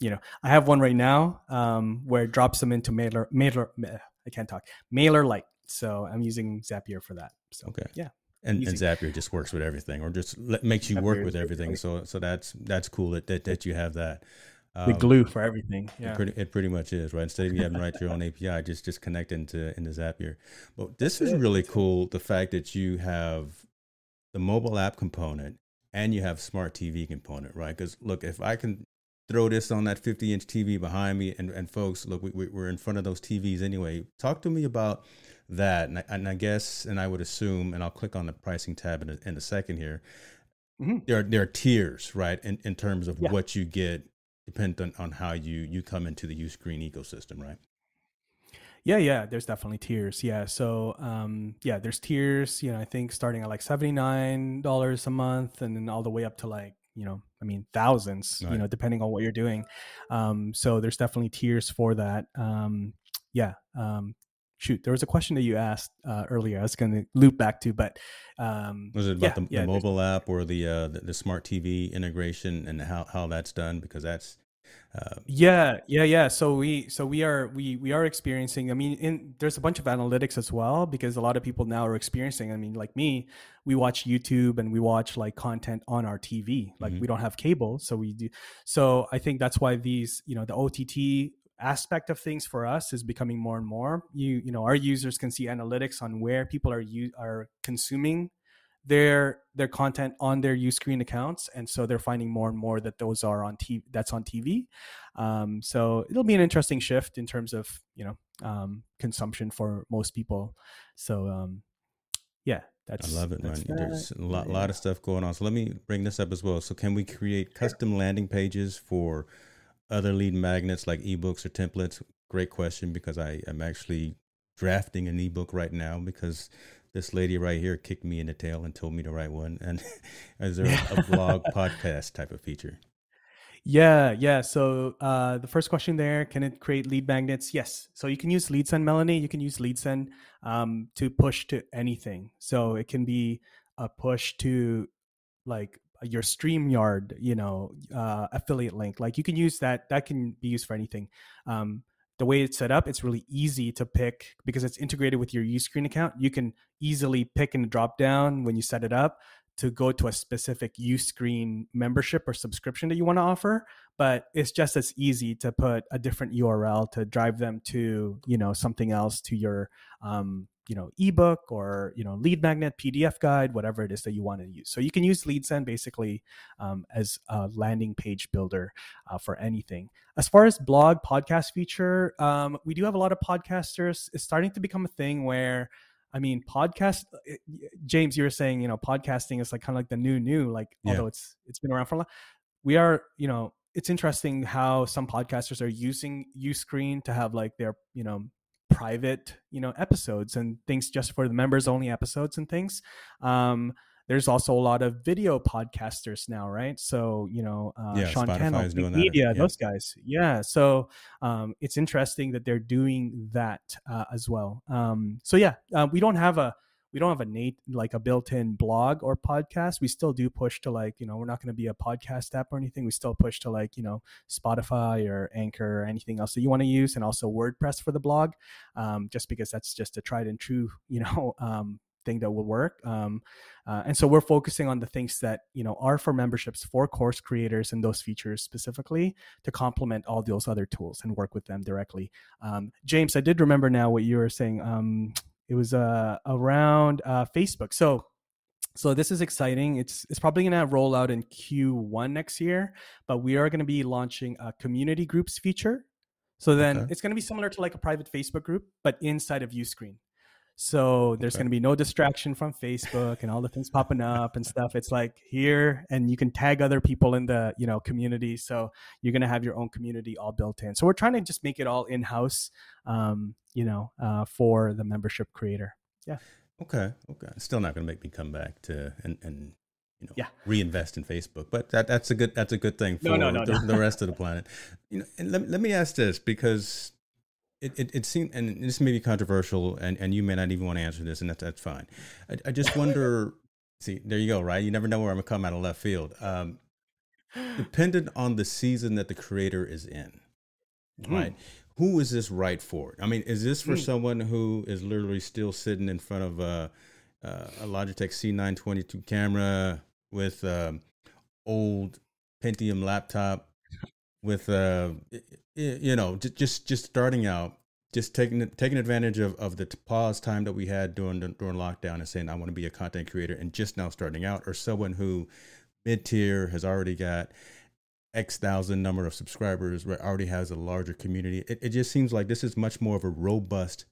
You know, I have one right now um, where it drops them into Mailer. Mailer. I can't talk. MailerLite. So I'm using Zapier for that. So okay. Yeah. And, and, Zapier just works with everything, or just makes you Zapier work with everything. So so that's that's cool that that, that you have that. Um, the glue for everything. Yeah, it pretty, it pretty much is right. Instead of you having to write your own API, just just connect into into Zapier. But this is really cool. The fact that you have the mobile app component and you have smart TV component, right? Because look, if I can throw this on that 50 inch TV behind me, and and folks, look, we, we're in front of those TVs anyway. Talk to me about that. And I, and I, guess, and I would assume, and I'll click on the pricing tab in a, in a second here. Mm-hmm. There, are, there are tiers, right, in, in terms of yeah. what you get, dependent on, on how you you come into the Uscreen ecosystem, right? Yeah, yeah, there's definitely tiers. Yeah, so um, yeah, there's tiers. You know, I think starting at like seventy nine dollars a month, and then all the way up to like you know, I mean, thousands. Right. You know, depending on what you're doing. Um, so there's definitely tiers for that. Um, yeah, um, shoot, there was a question that you asked uh, earlier. I was going to loop back to, but um, was it about yeah, the, yeah, the mobile app or the, uh, the, the smart TV integration and how how that's done? Because that's uh, yeah, yeah, yeah. So we so we are we we are experiencing. I mean, in, there's a bunch of analytics as well because a lot of people now are experiencing. I mean, like me, we watch YouTube and we watch like content on our TV. Like mm-hmm. we don't have cable, so we do. So I think that's why these you know the OTT aspect of things for us is becoming more and more. You you know our users can see analytics on where people are you are consuming their their content on their Uscreen accounts, and so they're finding more and more that those are on TV. That's on TV. Um, so it'll be an interesting shift in terms of you know um, consumption for most people. So um, yeah, that's I love it, man. There's a lot, yeah. lot of stuff going on. So let me bring this up as well. So can we create custom landing pages for other lead magnets like ebooks or templates? Great question because I am actually drafting an ebook right now because this lady right here kicked me in the tail and told me to write one. And is there a blog podcast type of feature? Yeah, yeah. So uh, the first question there, can it create lead magnets? Yes. So you can use LeadZen, Melanie. You can use LeadZen um, to push to anything. So it can be a push to like your StreamYard, you know, uh, affiliate link. Like you can use that. That can be used for anything. Um, the way it's set up, it's really easy to pick because it's integrated with your Uscreen account. You can easily pick and drop down when you set it up to go to a specific Uscreen membership or subscription that you want to offer but it's just as easy to put a different url to drive them to you know something else to your um, you know ebook or you know lead magnet pdf guide whatever it is that you want to use so you can use LeadZen basically um, as a landing page builder uh, for anything as far as blog podcast feature um, we do have a lot of podcasters it's starting to become a thing where I mean, podcast. Eh, James, you were saying, you know, podcasting is like kind of like the new new. Like, yeah. although it's it's been around for a long, we are, you know, it's interesting how some podcasters are using Uscreen to have like their, you know, private, you know, episodes and things just for the members only episodes and things. Um, there's also a lot of video podcasters now, right? So you know, uh, yeah, Sean Cannell, Media, yeah. those guys, yeah. So um, it's interesting that they're doing that uh, as well. Um, so yeah, uh, we don't have a we don't have a Nate like a built-in blog or podcast. We still do push to like you know we're not going to be a podcast app or anything. We still push to like you know Spotify or Anchor or anything else that you want to use, and also WordPress for the blog, um, just because that's just a tried and true you know um, thing that will work. Um, uh, and so we're focusing on the things that you know are for memberships for course creators and those features specifically to complement all those other tools and work with them directly. Um, James, I did remember now what you were saying. Um, it was uh, around uh, Facebook. So so this is exciting. It's it's probably going to roll out in Q1 next year, but we are going to be launching a community groups feature. So then okay. it's going to be similar to like a private Facebook group, but inside of Uscreen. So there's okay. going to be no distraction from Facebook and all the things popping up and stuff. It's like here, and you can tag other people in the you know community. So you're going to have your own community all built in. So we're trying to just make it all in house, um, you know, uh, for the membership creator. Yeah. Okay. Okay. Still not going to make me come back to and and you know yeah. reinvest in Facebook, but that that's a good that's a good thing for no, no, no, the, the, rest of the planet. You know, and let, let me ask this because it, it, it seems, and this may be controversial, and, and you may not even want to answer this, and that's, that's fine. I, I just wonder see, there you go, right? You never know where I'm going to come out of left field. Um, dependent on the season that the creator is in, mm. right? Who is this right for? I mean, is this for mm. someone who is literally still sitting in front of a, a Logitech C922 camera with an old Pentium laptop with uh you know just just starting out just taking taking advantage of, of the pause time that we had during during lockdown and saying I want to be a content creator and just now starting out or someone who mid tier has already got X thousand number of subscribers already has a larger community it, it just seems like this is much more of a robust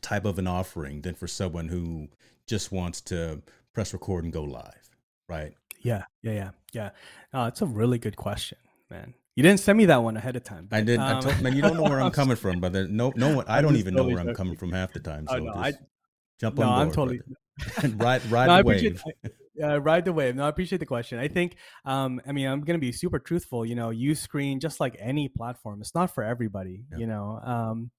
type of an offering than for someone who just wants to press record and go live right? Yeah yeah yeah yeah. Uh, it's a really good question man you didn't send me that one ahead of time. But, I did. Um, I told, man, you don't know where I'm coming from, but no, no one. I don't even totally know where I'm coming from half the time. Oh, so oh, no, I, jump on no, board. I'm totally ride ride no, the wave. Uh, ride the wave. No, I appreciate the question. I think, um, I mean, I'm going to be super truthful. You know, Uscreen just like any platform. It's not for everybody. Yeah. You know, um,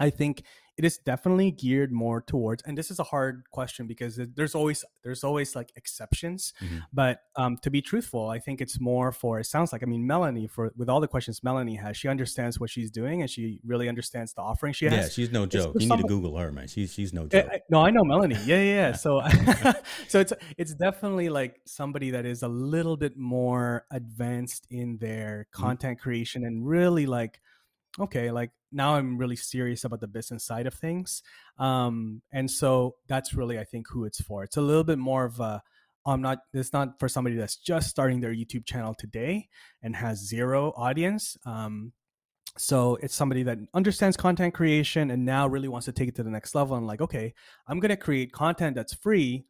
I think it is definitely geared more towards and this is a hard question because there's always there's always like exceptions mm-hmm. but um, to be truthful i think it's more for it sounds like i mean melanie for with all the questions melanie has she understands what she's doing and she really understands the offering she has yeah she's no joke you need to google her man she's she's no joke I, I, no i know melanie yeah yeah, yeah. so so it's it's definitely like somebody that is a little bit more advanced in their mm-hmm. content mm-hmm. creation and really like okay, like now I'm really serious about the business side of things. Um, and so that's really, I think, who it's for. It's a little bit more of a, I'm not, it's not for somebody that's just starting their YouTube channel today and has zero audience. Um, so it's somebody that understands content creation and now really wants to take it to the next level and like, okay, I'm going to create content that's free,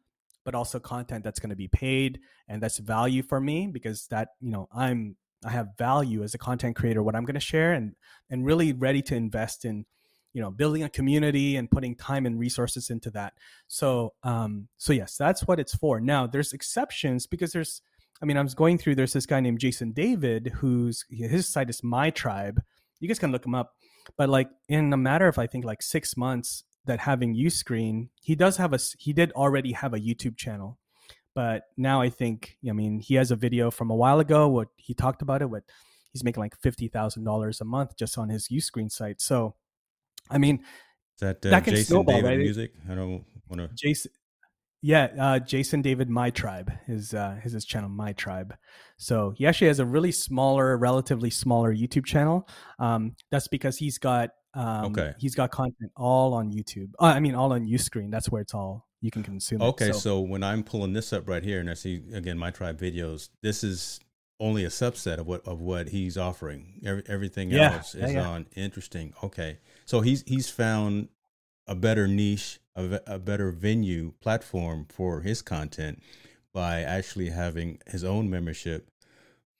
but also content that's going to be paid and that's value for me because that, you know, I'm I have value as a content creator, what I'm going to share, and and really ready to invest in, you know, building a community and putting time and resources into that. So, um, so yes, that's what it's for. Now, there's exceptions because there's, I mean, I was going through. There's this guy named Jason David who's his site is My Tribe. You guys can look him up, but like in a matter of I think like six months that having Uscreen, he does have a he did already have a YouTube channel but now I think, I mean, he has a video from a while ago. What he talked about it. What he's making like fifty thousand dollars a month just on his Uscreen site. So, I mean, is that, uh, that Jason snowball, David right? music? I don't want to. Jason, yeah, uh, Jason David My Tribe is uh, is his channel My Tribe. So he actually has a really smaller, relatively smaller YouTube channel. Um, that's because he's got um, okay. He's got content all on YouTube. Uh, I mean, all on Uscreen. That's where it's all you can consume. Okay, so. so. when I'm pulling this up right here, and I see again my tribe videos, this is only a subset of what of what he's offering. Every, everything yeah. else is yeah, yeah. on. Interesting. Okay, so he's he's found a better niche, a, a better venue platform for his content by actually having his own membership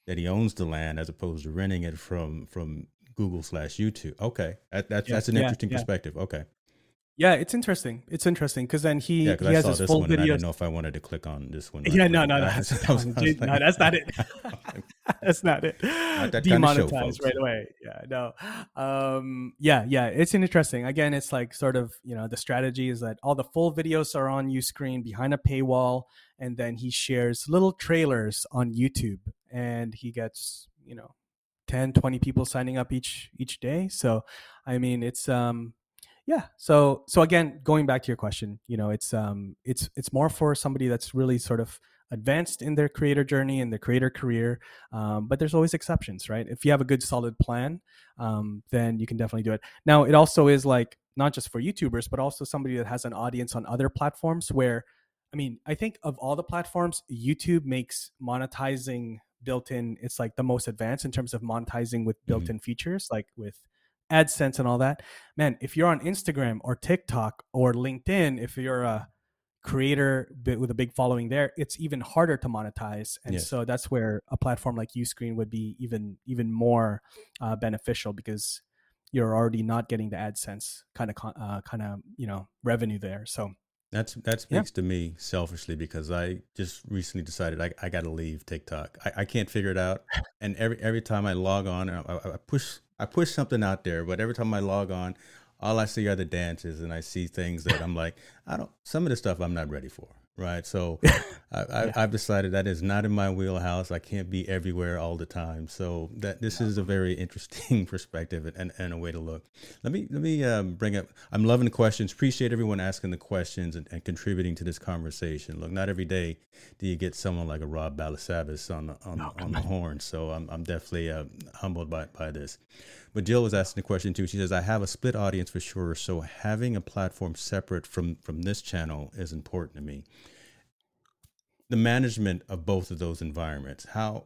that he owns the land as opposed to renting it from from Google slash YouTube. Okay, that, that's yeah, that's an yeah, interesting yeah. perspective. Okay. Yeah, it's interesting. It's interesting because then he, yeah, he I has his full video. I didn't know if I wanted to click on this one. Yeah, no, no, no, that's, no, that's not it. that's not it. Not that Demonetized kind of show, right away. Yeah, no. Um, yeah, yeah, it's interesting. Again, it's like sort of you know the strategy is that all the full videos are on Uscreen behind a paywall, and then he shares little trailers on YouTube, and he gets you know 10 20 people signing up each each day so i mean it's um yeah so so again going back to your question you know it's um it's it's more for somebody that's really sort of advanced in their creator journey and their creator career um, but there's always exceptions right if you have a good solid plan um, then you can definitely do it now it also is like not just for youtubers but also somebody that has an audience on other platforms where i mean i think of all the platforms youtube makes monetizing built in it's like the most advanced in terms of monetizing with built in mm-hmm. features like with AdSense and all that. Man, if you're on Instagram or TikTok or LinkedIn, if you're a creator with a big following there, it's even harder to monetize. And yes. so that's where a platform like Uscreen would be even even more uh, beneficial because you're already not getting the AdSense kind of uh, kind of you know revenue there. So that's that speaks yeah. to me selfishly because I just recently decided I, I got to leave TikTok. I, I can't figure it out, and every every time I log on, I, I, push I push something out there, but every time I log on, all I see are the dances, and I see things that I'm like, I don't. Some of the stuff I'm not ready for right? So I, have decided that is not in my wheelhouse. I can't be everywhere all the time. So that this is a very interesting perspective and, and a way to look. Let me let me um, bring up. I'm loving the questions. Appreciate everyone asking the questions and, and, contributing to this conversation. Look, not every day do you get someone like a Rob Balasabas on the on, no, on the horn. So I'm I'm definitely uh, humbled by by this. But Jill was asking a question too. She says, "I have a split audience for sure, so having a platform separate from from this channel is important to me." The management of both of those environments, how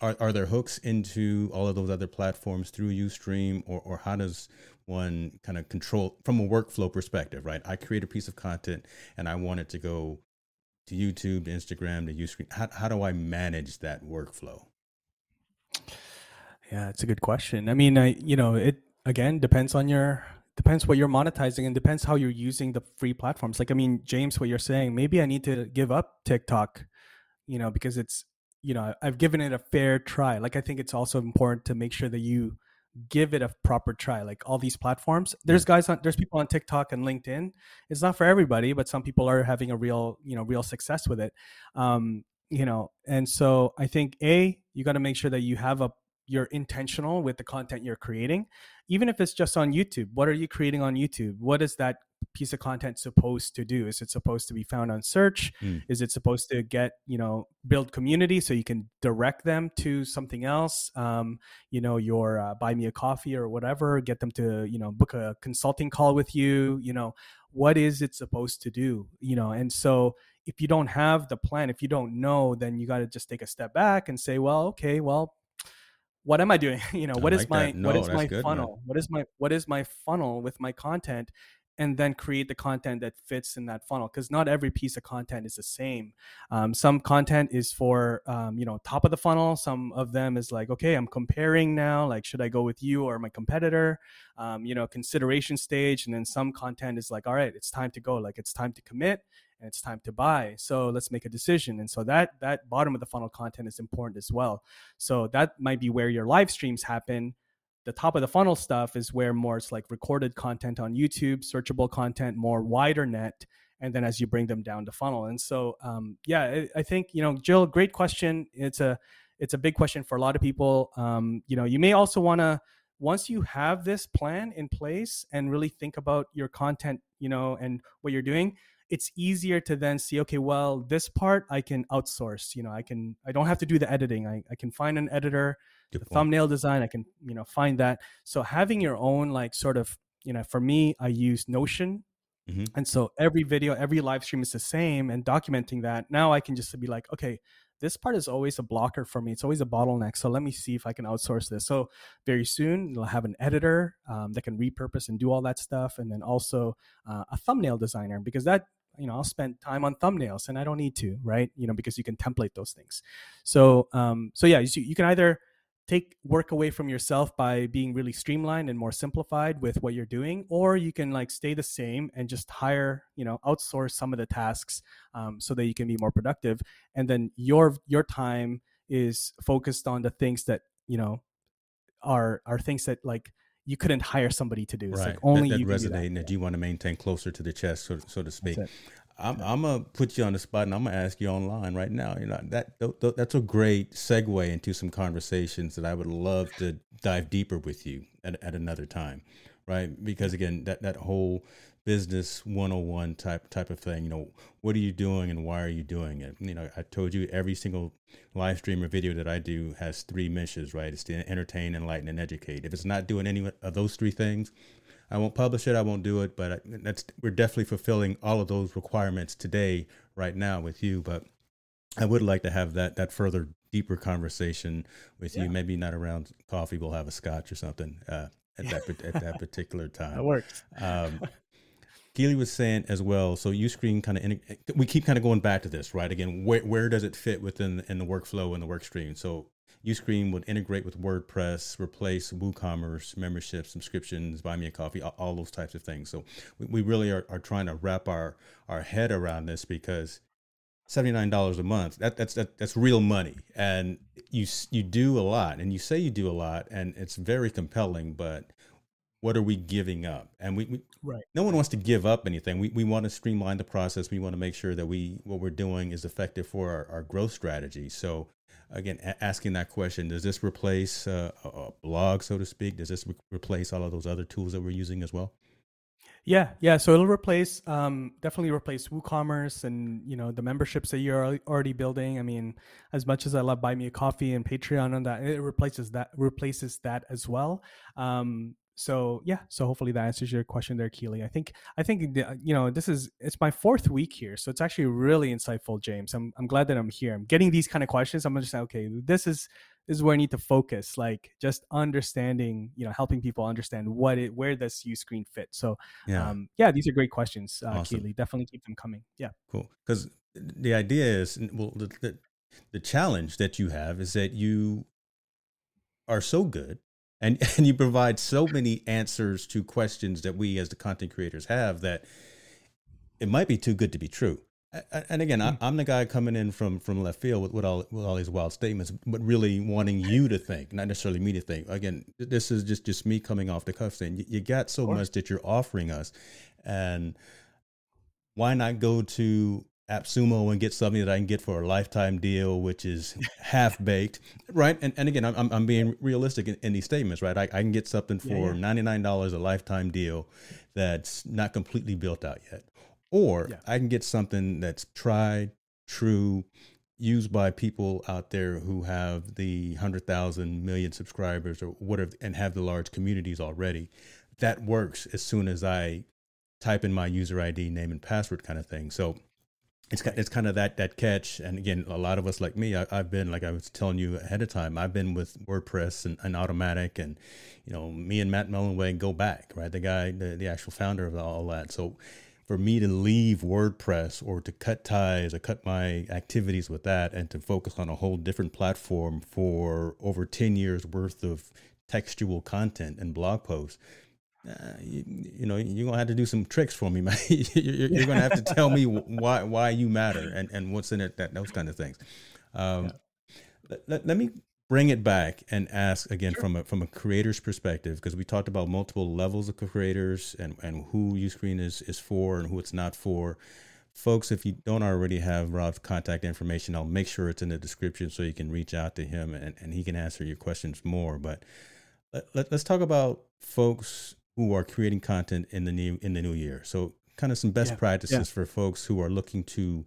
are are there hooks into all of those other platforms through Uscreen, or or how does one kind of control from a workflow perspective? Right, I create a piece of content and I want it to go to YouTube, to Instagram, to Uscreen. How how do I manage that workflow? Yeah, it's a good question. I mean, I you know, it again depends on your depends what you're monetizing and depends how you're using the free platforms. Like I mean, James, what you're saying, maybe I need to give up TikTok, you know, because it's you know, I've given it a fair try. Like I think it's also important to make sure that you give it a proper try. Like all these platforms, there's guys on there's people on TikTok and LinkedIn. It's not for everybody, but some people are having a real, you know, real success with it. Um, you know, and so I think a you got to make sure that you have a you're intentional with the content you're creating even if it's just on youtube. What are you creating on youtube? What is that piece of content supposed to do? Is it supposed to be found on search? Mm. is it supposed to get you know build community so you can direct them to something else? Um, you know your uh, buy me a coffee or whatever get them to you know book a consulting call with you you know what is it supposed to do you know? And so if you don't have the plan if you don't know then you got to just take a step back and say well okay well what am I doing? You know, what is my no, what is my good, funnel? Man. What is my what is my funnel with my content? And then create the content that fits in that funnel because not every piece of content is the same. Um, some content is for um, you know top of the funnel. Some of them is like okay, I'm comparing now. Like should I go with you or my competitor? Um, you know, consideration stage. And then some content is like all right, it's time to go. Like it's time to commit and it's time to buy so let's make a decision and so that that bottom of the funnel content is important as well so that might be where your live streams happen the top of the funnel stuff is where more it's like recorded content on youtube searchable content more wider net and then as you bring them down the funnel. And so, um, yeah, I, I, think you know, Jill, great question. It's a it's a big question for a lot of people. Um, you know, you may also want to once you have this plan in place and really think about your content, you know, and what you're doing, it's easier to then see, okay, well, this part I can outsource. You know, I can I don't have to do the editing. I, I can find an editor, the thumbnail design, I can, you know, find that. So having your own like sort of, you know, for me, I use Notion Mm-hmm. And so every video, every live stream is the same and documenting that. Now I can just be like, okay, this part is always a blocker for me. It's always a bottleneck. So let me see if I can outsource this. So very soon you'll have an editor um, that can repurpose and do all that stuff. And then also uh, a thumbnail designer because that, you know, I'll spend time on thumbnails and I don't need to, right? You know, because you can template those things. So, um, so yeah, you, you can either take work away from yourself by being really streamlined and more simplified with what you're doing or you can like stay the same and just hire you know outsource some of the tasks um, so that you can be more productive and then your your time is focused on the things that you know are are things that like you couldn't hire somebody to do. It's right. like only that, that you resonate that. and that you want to maintain closer to the chest, so, so to speak. I'm, I'm, gonna put you on the spot and I'm gonna ask you online right now. You know that that's a great segue into some conversations that I would love to dive deeper with you at, at another time, right? Because again, that that whole business 101 type type of thing you know what are you doing and why are you doing it you know i told you every single live stream or video that i do has three missions right it's to entertain enlighten and educate if it's not doing any of those three things I won't publish it. I won't do it. But that's we're definitely fulfilling all of those requirements today, right now, with you. But I would like to have that that further deeper conversation with yeah. you. Maybe not around coffee. We'll have a scotch or something uh, at that at that particular time. That works. Um, Keely was saying as well. So Uscreen kind of we keep kind of going back to this, right? Again, where where does it fit within in the workflow and the work stream? So Uscreen would integrate with WordPress, replace WooCommerce, memberships, subscriptions, buy me a coffee, all, all those types of things. So we, we really are, are trying to wrap our, our head around this because $79 a month, that, that's, that, that's real money. And you, you do a lot and you say you do a lot and it's very compelling, but what are we giving up? And we, we right. no one wants to give up anything. We, we want to streamline the process. We want to make sure that we, what we're doing is effective for our, our growth strategy. So again, a- asking that question, does this replace uh, a blog, so to speak? Does this re- replace all of those other tools that we're using as well? Yeah, yeah. So it'll replace, um, definitely replace WooCommerce and you know the memberships that you're already building. I mean, as much as I love Buy Me a Coffee and Patreon and that, it replaces that replaces that as well. Um, so yeah so hopefully that answers your question there keely i think i think you know this is it's my fourth week here so it's actually really insightful james. I'm, I'm glad that i'm here. I'm getting these kind of questions. I'm just like okay this is this is where i need to focus like just understanding you know helping people understand what it where this screen fit so yeah. um, yeah these are great questions uh, awesome. keely definitely keep them coming. Yeah. Cool. Because the idea is well the, the the challenge that you have is that you are so good and and you provide so many answers to questions that we as the content creators have that it might be too good to be true. And again, I, am hmm. the guy coming in from from left field with, with all with all these wild statements, but really wanting you to think, not necessarily me to think. Again, this is just just me coming off the cuff saying you, you got so much that you're offering us, and why not go to AppSumo and get something that I can get for a lifetime deal, which is half baked, right? And, and again, I'm, I'm being realistic in, in these statements, right? I, I, can get something for yeah, yeah. $99 a lifetime deal that's not completely built out yet. Or yeah. I can get something that's tried, true, used by people out there who have the 100,000 million subscribers or whatever and have the large communities already. That works as soon as I type in my user ID, name, and password kind of thing. So, it's it's kind of that that catch. And again a lot of us like me I, have been like i was telling you ahead of time i've been with wordpress and, and Automattic and you know me and matt mullenweg go back right? The guy the, the actual founder of all that. So for me to leave wordpress or to cut ties or cut my activities with that and to focus on a whole different platform for over 10 years worth of textual content and blog posts uh, you, you, know, you're gonna have to do some tricks for me, man. you're, you're, gonna have to tell me why why you matter and, and what's in it, that those kind of things. Um, yeah. let, let, let, me bring it back and ask again sure. from a from a creator's perspective because we talked about multiple levels of creators and and who Uscreen is is for and who it's not for. folks, if you don't already have Rob's contact information, I'll make sure it's in the description so you can reach out to him and, and he can answer your questions more. But let, let, us talk about folks who are creating content in the new in the new year. So, kind of some best yeah. practices yeah. for folks who are looking to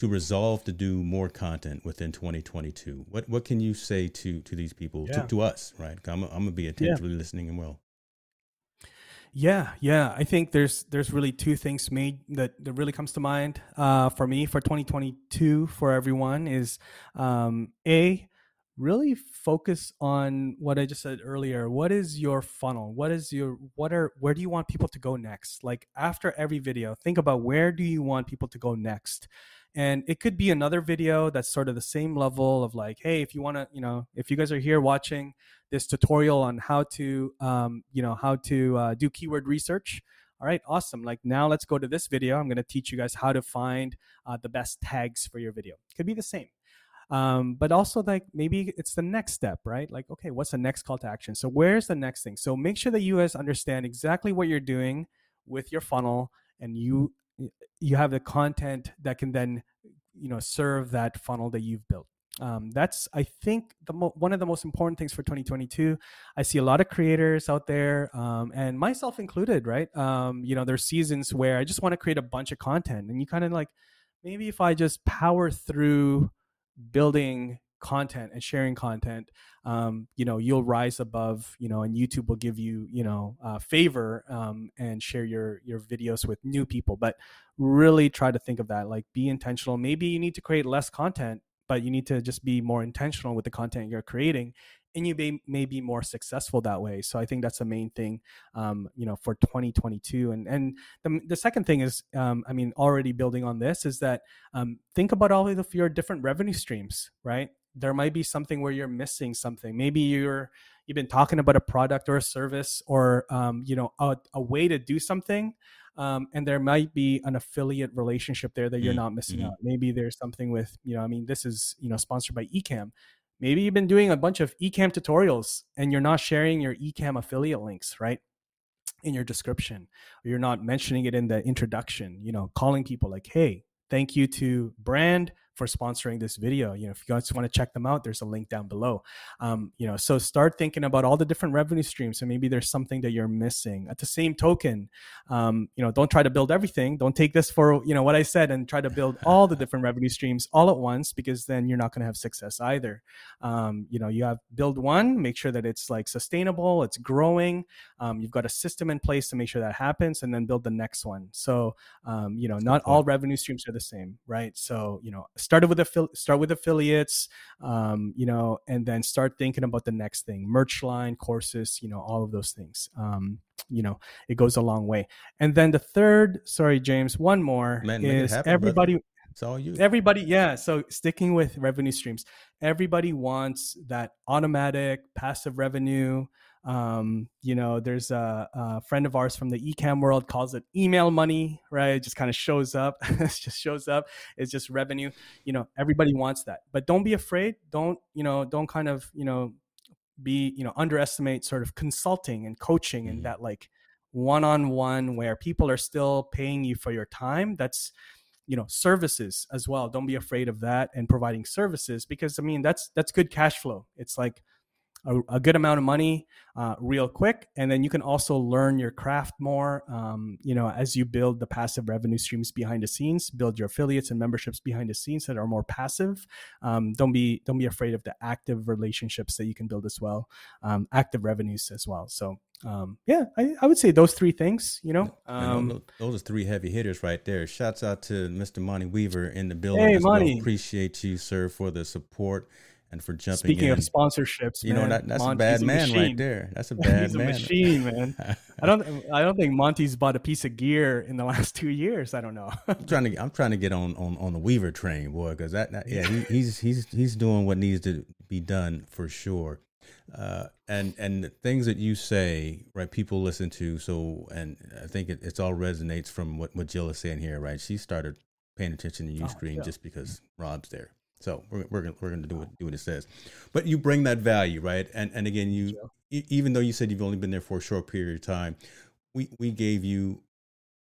to resolve to do more content within 2022. What what can you say to to these people yeah. to, to us, right? I'm, I'm gonna be attentively listening and well. Yeah, yeah. I think there's there's really two things made that, that really comes to mind uh, for me for 2022 for everyone is um, a really focus on what I just said earlier. What is your funnel? What is your what are where do you want people to go next? Like after every video, think about where do you want people to go next? and it could be another video that's sort of the same level of like hey if you want to you know if you guys are here watching this tutorial on how to um, you know how to uh, do keyword research all right awesome like now let's go to this video i'm going to teach you guys how to find uh, the best tags for your video could be the same um, but also like maybe it's the next step right? Like okay what's the next call to action? So where's the next thing? So make sure that you guys understand exactly what you're doing with your funnel and you you have the content that can then you know serve that funnel that you've built. Um, that's i think the mo- one of the most important things for 2022 i see a lot of creators out there um, and myself included right? Um, you know there's seasons where i just want to create a bunch of content and you kind of like maybe if i just power through building content and sharing content um, you know you'll rise above you know and youtube will give you you know uh, favor um, and share your your videos with new people. But really try to think of that like be intentional. Maybe you need to create less content but you need to just be more intentional with the content you're creating and you may, may be more successful that way. So i think that's the main thing um, you know for 2022 and and the, the second thing is um, i mean already building on this is that um, think about all of your different revenue streams right? There might be something where you're missing something. Maybe you're you've been talking about a product or a service or um, you know a, a, way to do something um, and there might be an affiliate relationship there that you're mm-hmm. not missing mm-hmm. out. Maybe there's something with you know i mean this is you know sponsored by ecamm maybe you've been doing a bunch of ecamm tutorials and you're not sharing your ecamm affiliate links right in your description. Or you're not mentioning it in the introduction you know calling people like hey thank you to brand for sponsoring this video. You know, if you guys want to check them out, there's a link down below. Um, you know, so start thinking about all the different revenue streams. So maybe there's something that you're missing. At the same token, um, you know, don't try to build everything. Don't take this for you know what I said and try to build all the different revenue streams all at once because then you're not going to have success either. Um, you know, you have build one, make sure that it's like sustainable, it's growing. Um, you've got a system in place to make sure that happens, and then build the next one. So um, you know, not all revenue streams are the same, right? So you know started with affi- start with affiliates um, you know and then start thinking about the next thing merch line courses you know all of those things um, you know it goes a long way and then the third sorry james one more Man, is happen, everybody brother. It's all you. Everybody, yeah. So sticking with revenue streams, everybody wants that automatic passive revenue. Um, you know, there's a, a, friend of ours from the ecamm world calls it email money, right? It just kind of shows up. it just shows up. It's just revenue. You know, everybody wants that, but don't be afraid. Don't you know? Don't kind of you know be you know underestimate sort of consulting and coaching and mm-hmm. that like one-on-one where people are still paying you for your time. That's you know services as well don't be afraid of that and providing services because i mean that's that's good cash flow it's like a, a good amount of money uh, real quick and then you can also learn your craft more um, you know as you build the passive revenue streams behind the scenes build your affiliates and memberships behind the scenes that are more passive um, don't be don't be afraid of the active relationships that you can build as well um, active revenues as well so um, yeah, I, I, would say those three things. You know, um, those are three heavy hitters right there. Shouts out to Mr. Monty Weaver in the building. Hey, Monty, well. appreciate you, sir, for the support and for jumping Speaking in. of sponsorships, you man, know that, that's a bad a man right there. That's a bad He's man. He's a machine, man. I don't. I don't think Monty's bought a piece of gear in the last two years. I don't know. I'm trying to. I'm trying to get on on, on the Weaver train, boy, because that, that, Yeah, he, he's he's he's doing what needs to be done for sure. Uh, and and the things that you say, right? People listen to. So, and I think it, it's all resonates from what what Jill is saying here, right? She started paying attention to Uscreen oh, just because Rob's there. So we're we're gonna, we're going to do what do what it says, but you bring that value, right? And and again, you even though you said you've only been there for a short period of time, we we gave you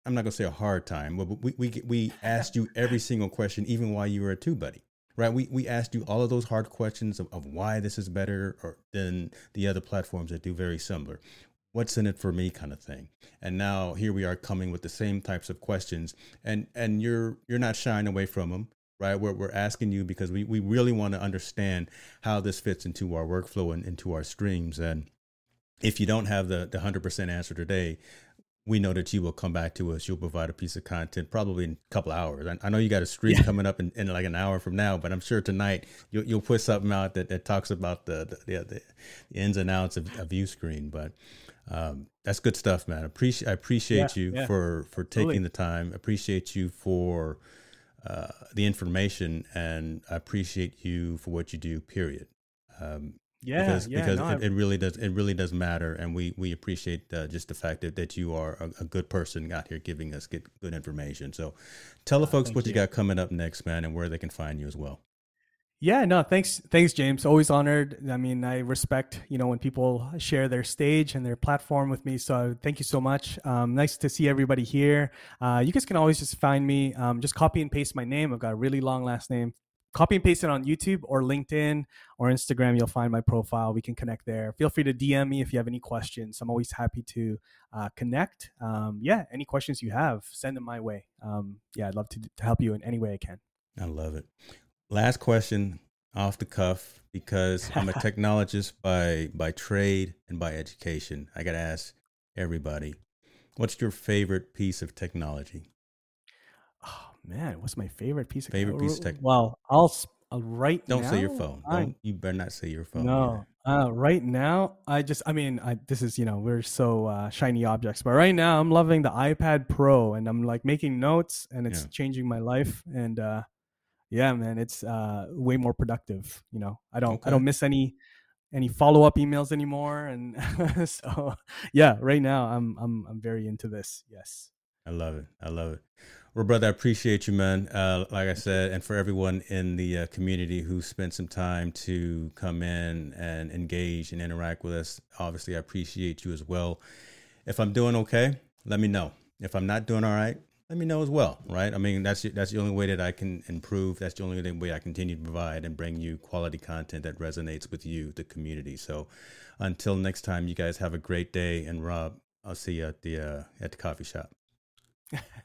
I'm not gonna say a hard time, but we we we asked you every single question, even while you were a two buddy, right? We we asked you all of those hard questions of, of why this is better or than the other platforms that do very similar. What's in it for me, kind of thing. And now here we are coming with the same types of questions, and and you're you're not shying away from them right? We're, we're asking you because we, we really want to understand how this fits into our workflow and into our streams. And if you don't have the, the 100% answer today, we know that you will come back to us. You'll provide a piece of content probably in a couple hours. I, I know you got a stream yeah. coming up in, in, like an hour from now, but I'm sure tonight you'll, you'll put something out that, that talks about the the, the, the ins and outs of, of Uscreen. But um, that's good stuff, man. Appreciate I appreciate yeah, you yeah. for for taking Absolutely. the time. Appreciate you for uh, the information, and I appreciate you for what you do. Period. Um, yeah, because yeah, because no, it, it, really does it really does matter, and we we appreciate uh, just the fact that, that you are a, a, good person out here giving us good, good information. So, tell the uh, folks what you. you got coming up next, man, and where they can find you as well. Yeah, no, thanks, thanks, James. Always honored. I mean, I respect you know when people share their stage and their platform with me. So thank you so much. Um, nice to see everybody here. Uh, you guys can always just find me. Um, just copy and paste my name. I've got a really long last name copy and paste it on YouTube or LinkedIn or Instagram. You'll find my profile. We can connect there. Feel free to DM me if you have any questions. I'm always happy to uh, connect. Um, yeah, any questions you have, send them my way. Um, yeah, I'd love to, to help you in any way I can. I love it. Last question off the cuff because I'm a technologist by by trade and by education. I got to ask everybody, what's your favorite piece of technology? Oh man, what's my favorite piece of favorite piece of tech? Well, I'll uh, right Don't now, say your phone. I, Don't you better not say your phone. No, uh, right now I just I mean I this is you know we're so uh, shiny objects, but right now I'm loving the iPad Pro and I'm like making notes and it's yeah. changing my life and uh, yeah, man, it's uh, way more productive. You know, I don't okay. I don't miss any any follow up emails anymore, and so yeah, right now I'm I'm I'm very into this. Yes. I love it. I love it. Well, brother, I appreciate you, man. Uh, like I said, and for everyone in the uh, community who spent some time to come in and engage and interact with us, obviously, I appreciate you as well. If I'm doing okay, let me know. If I'm not doing all right, let me know as well, right? I mean, that's that's the only way that I can improve. That's the only way I continue to provide and bring you quality content that resonates with you, the community. So, until next time, you guys have a great day. And Rob, I'll see you at the uh, at the coffee shop.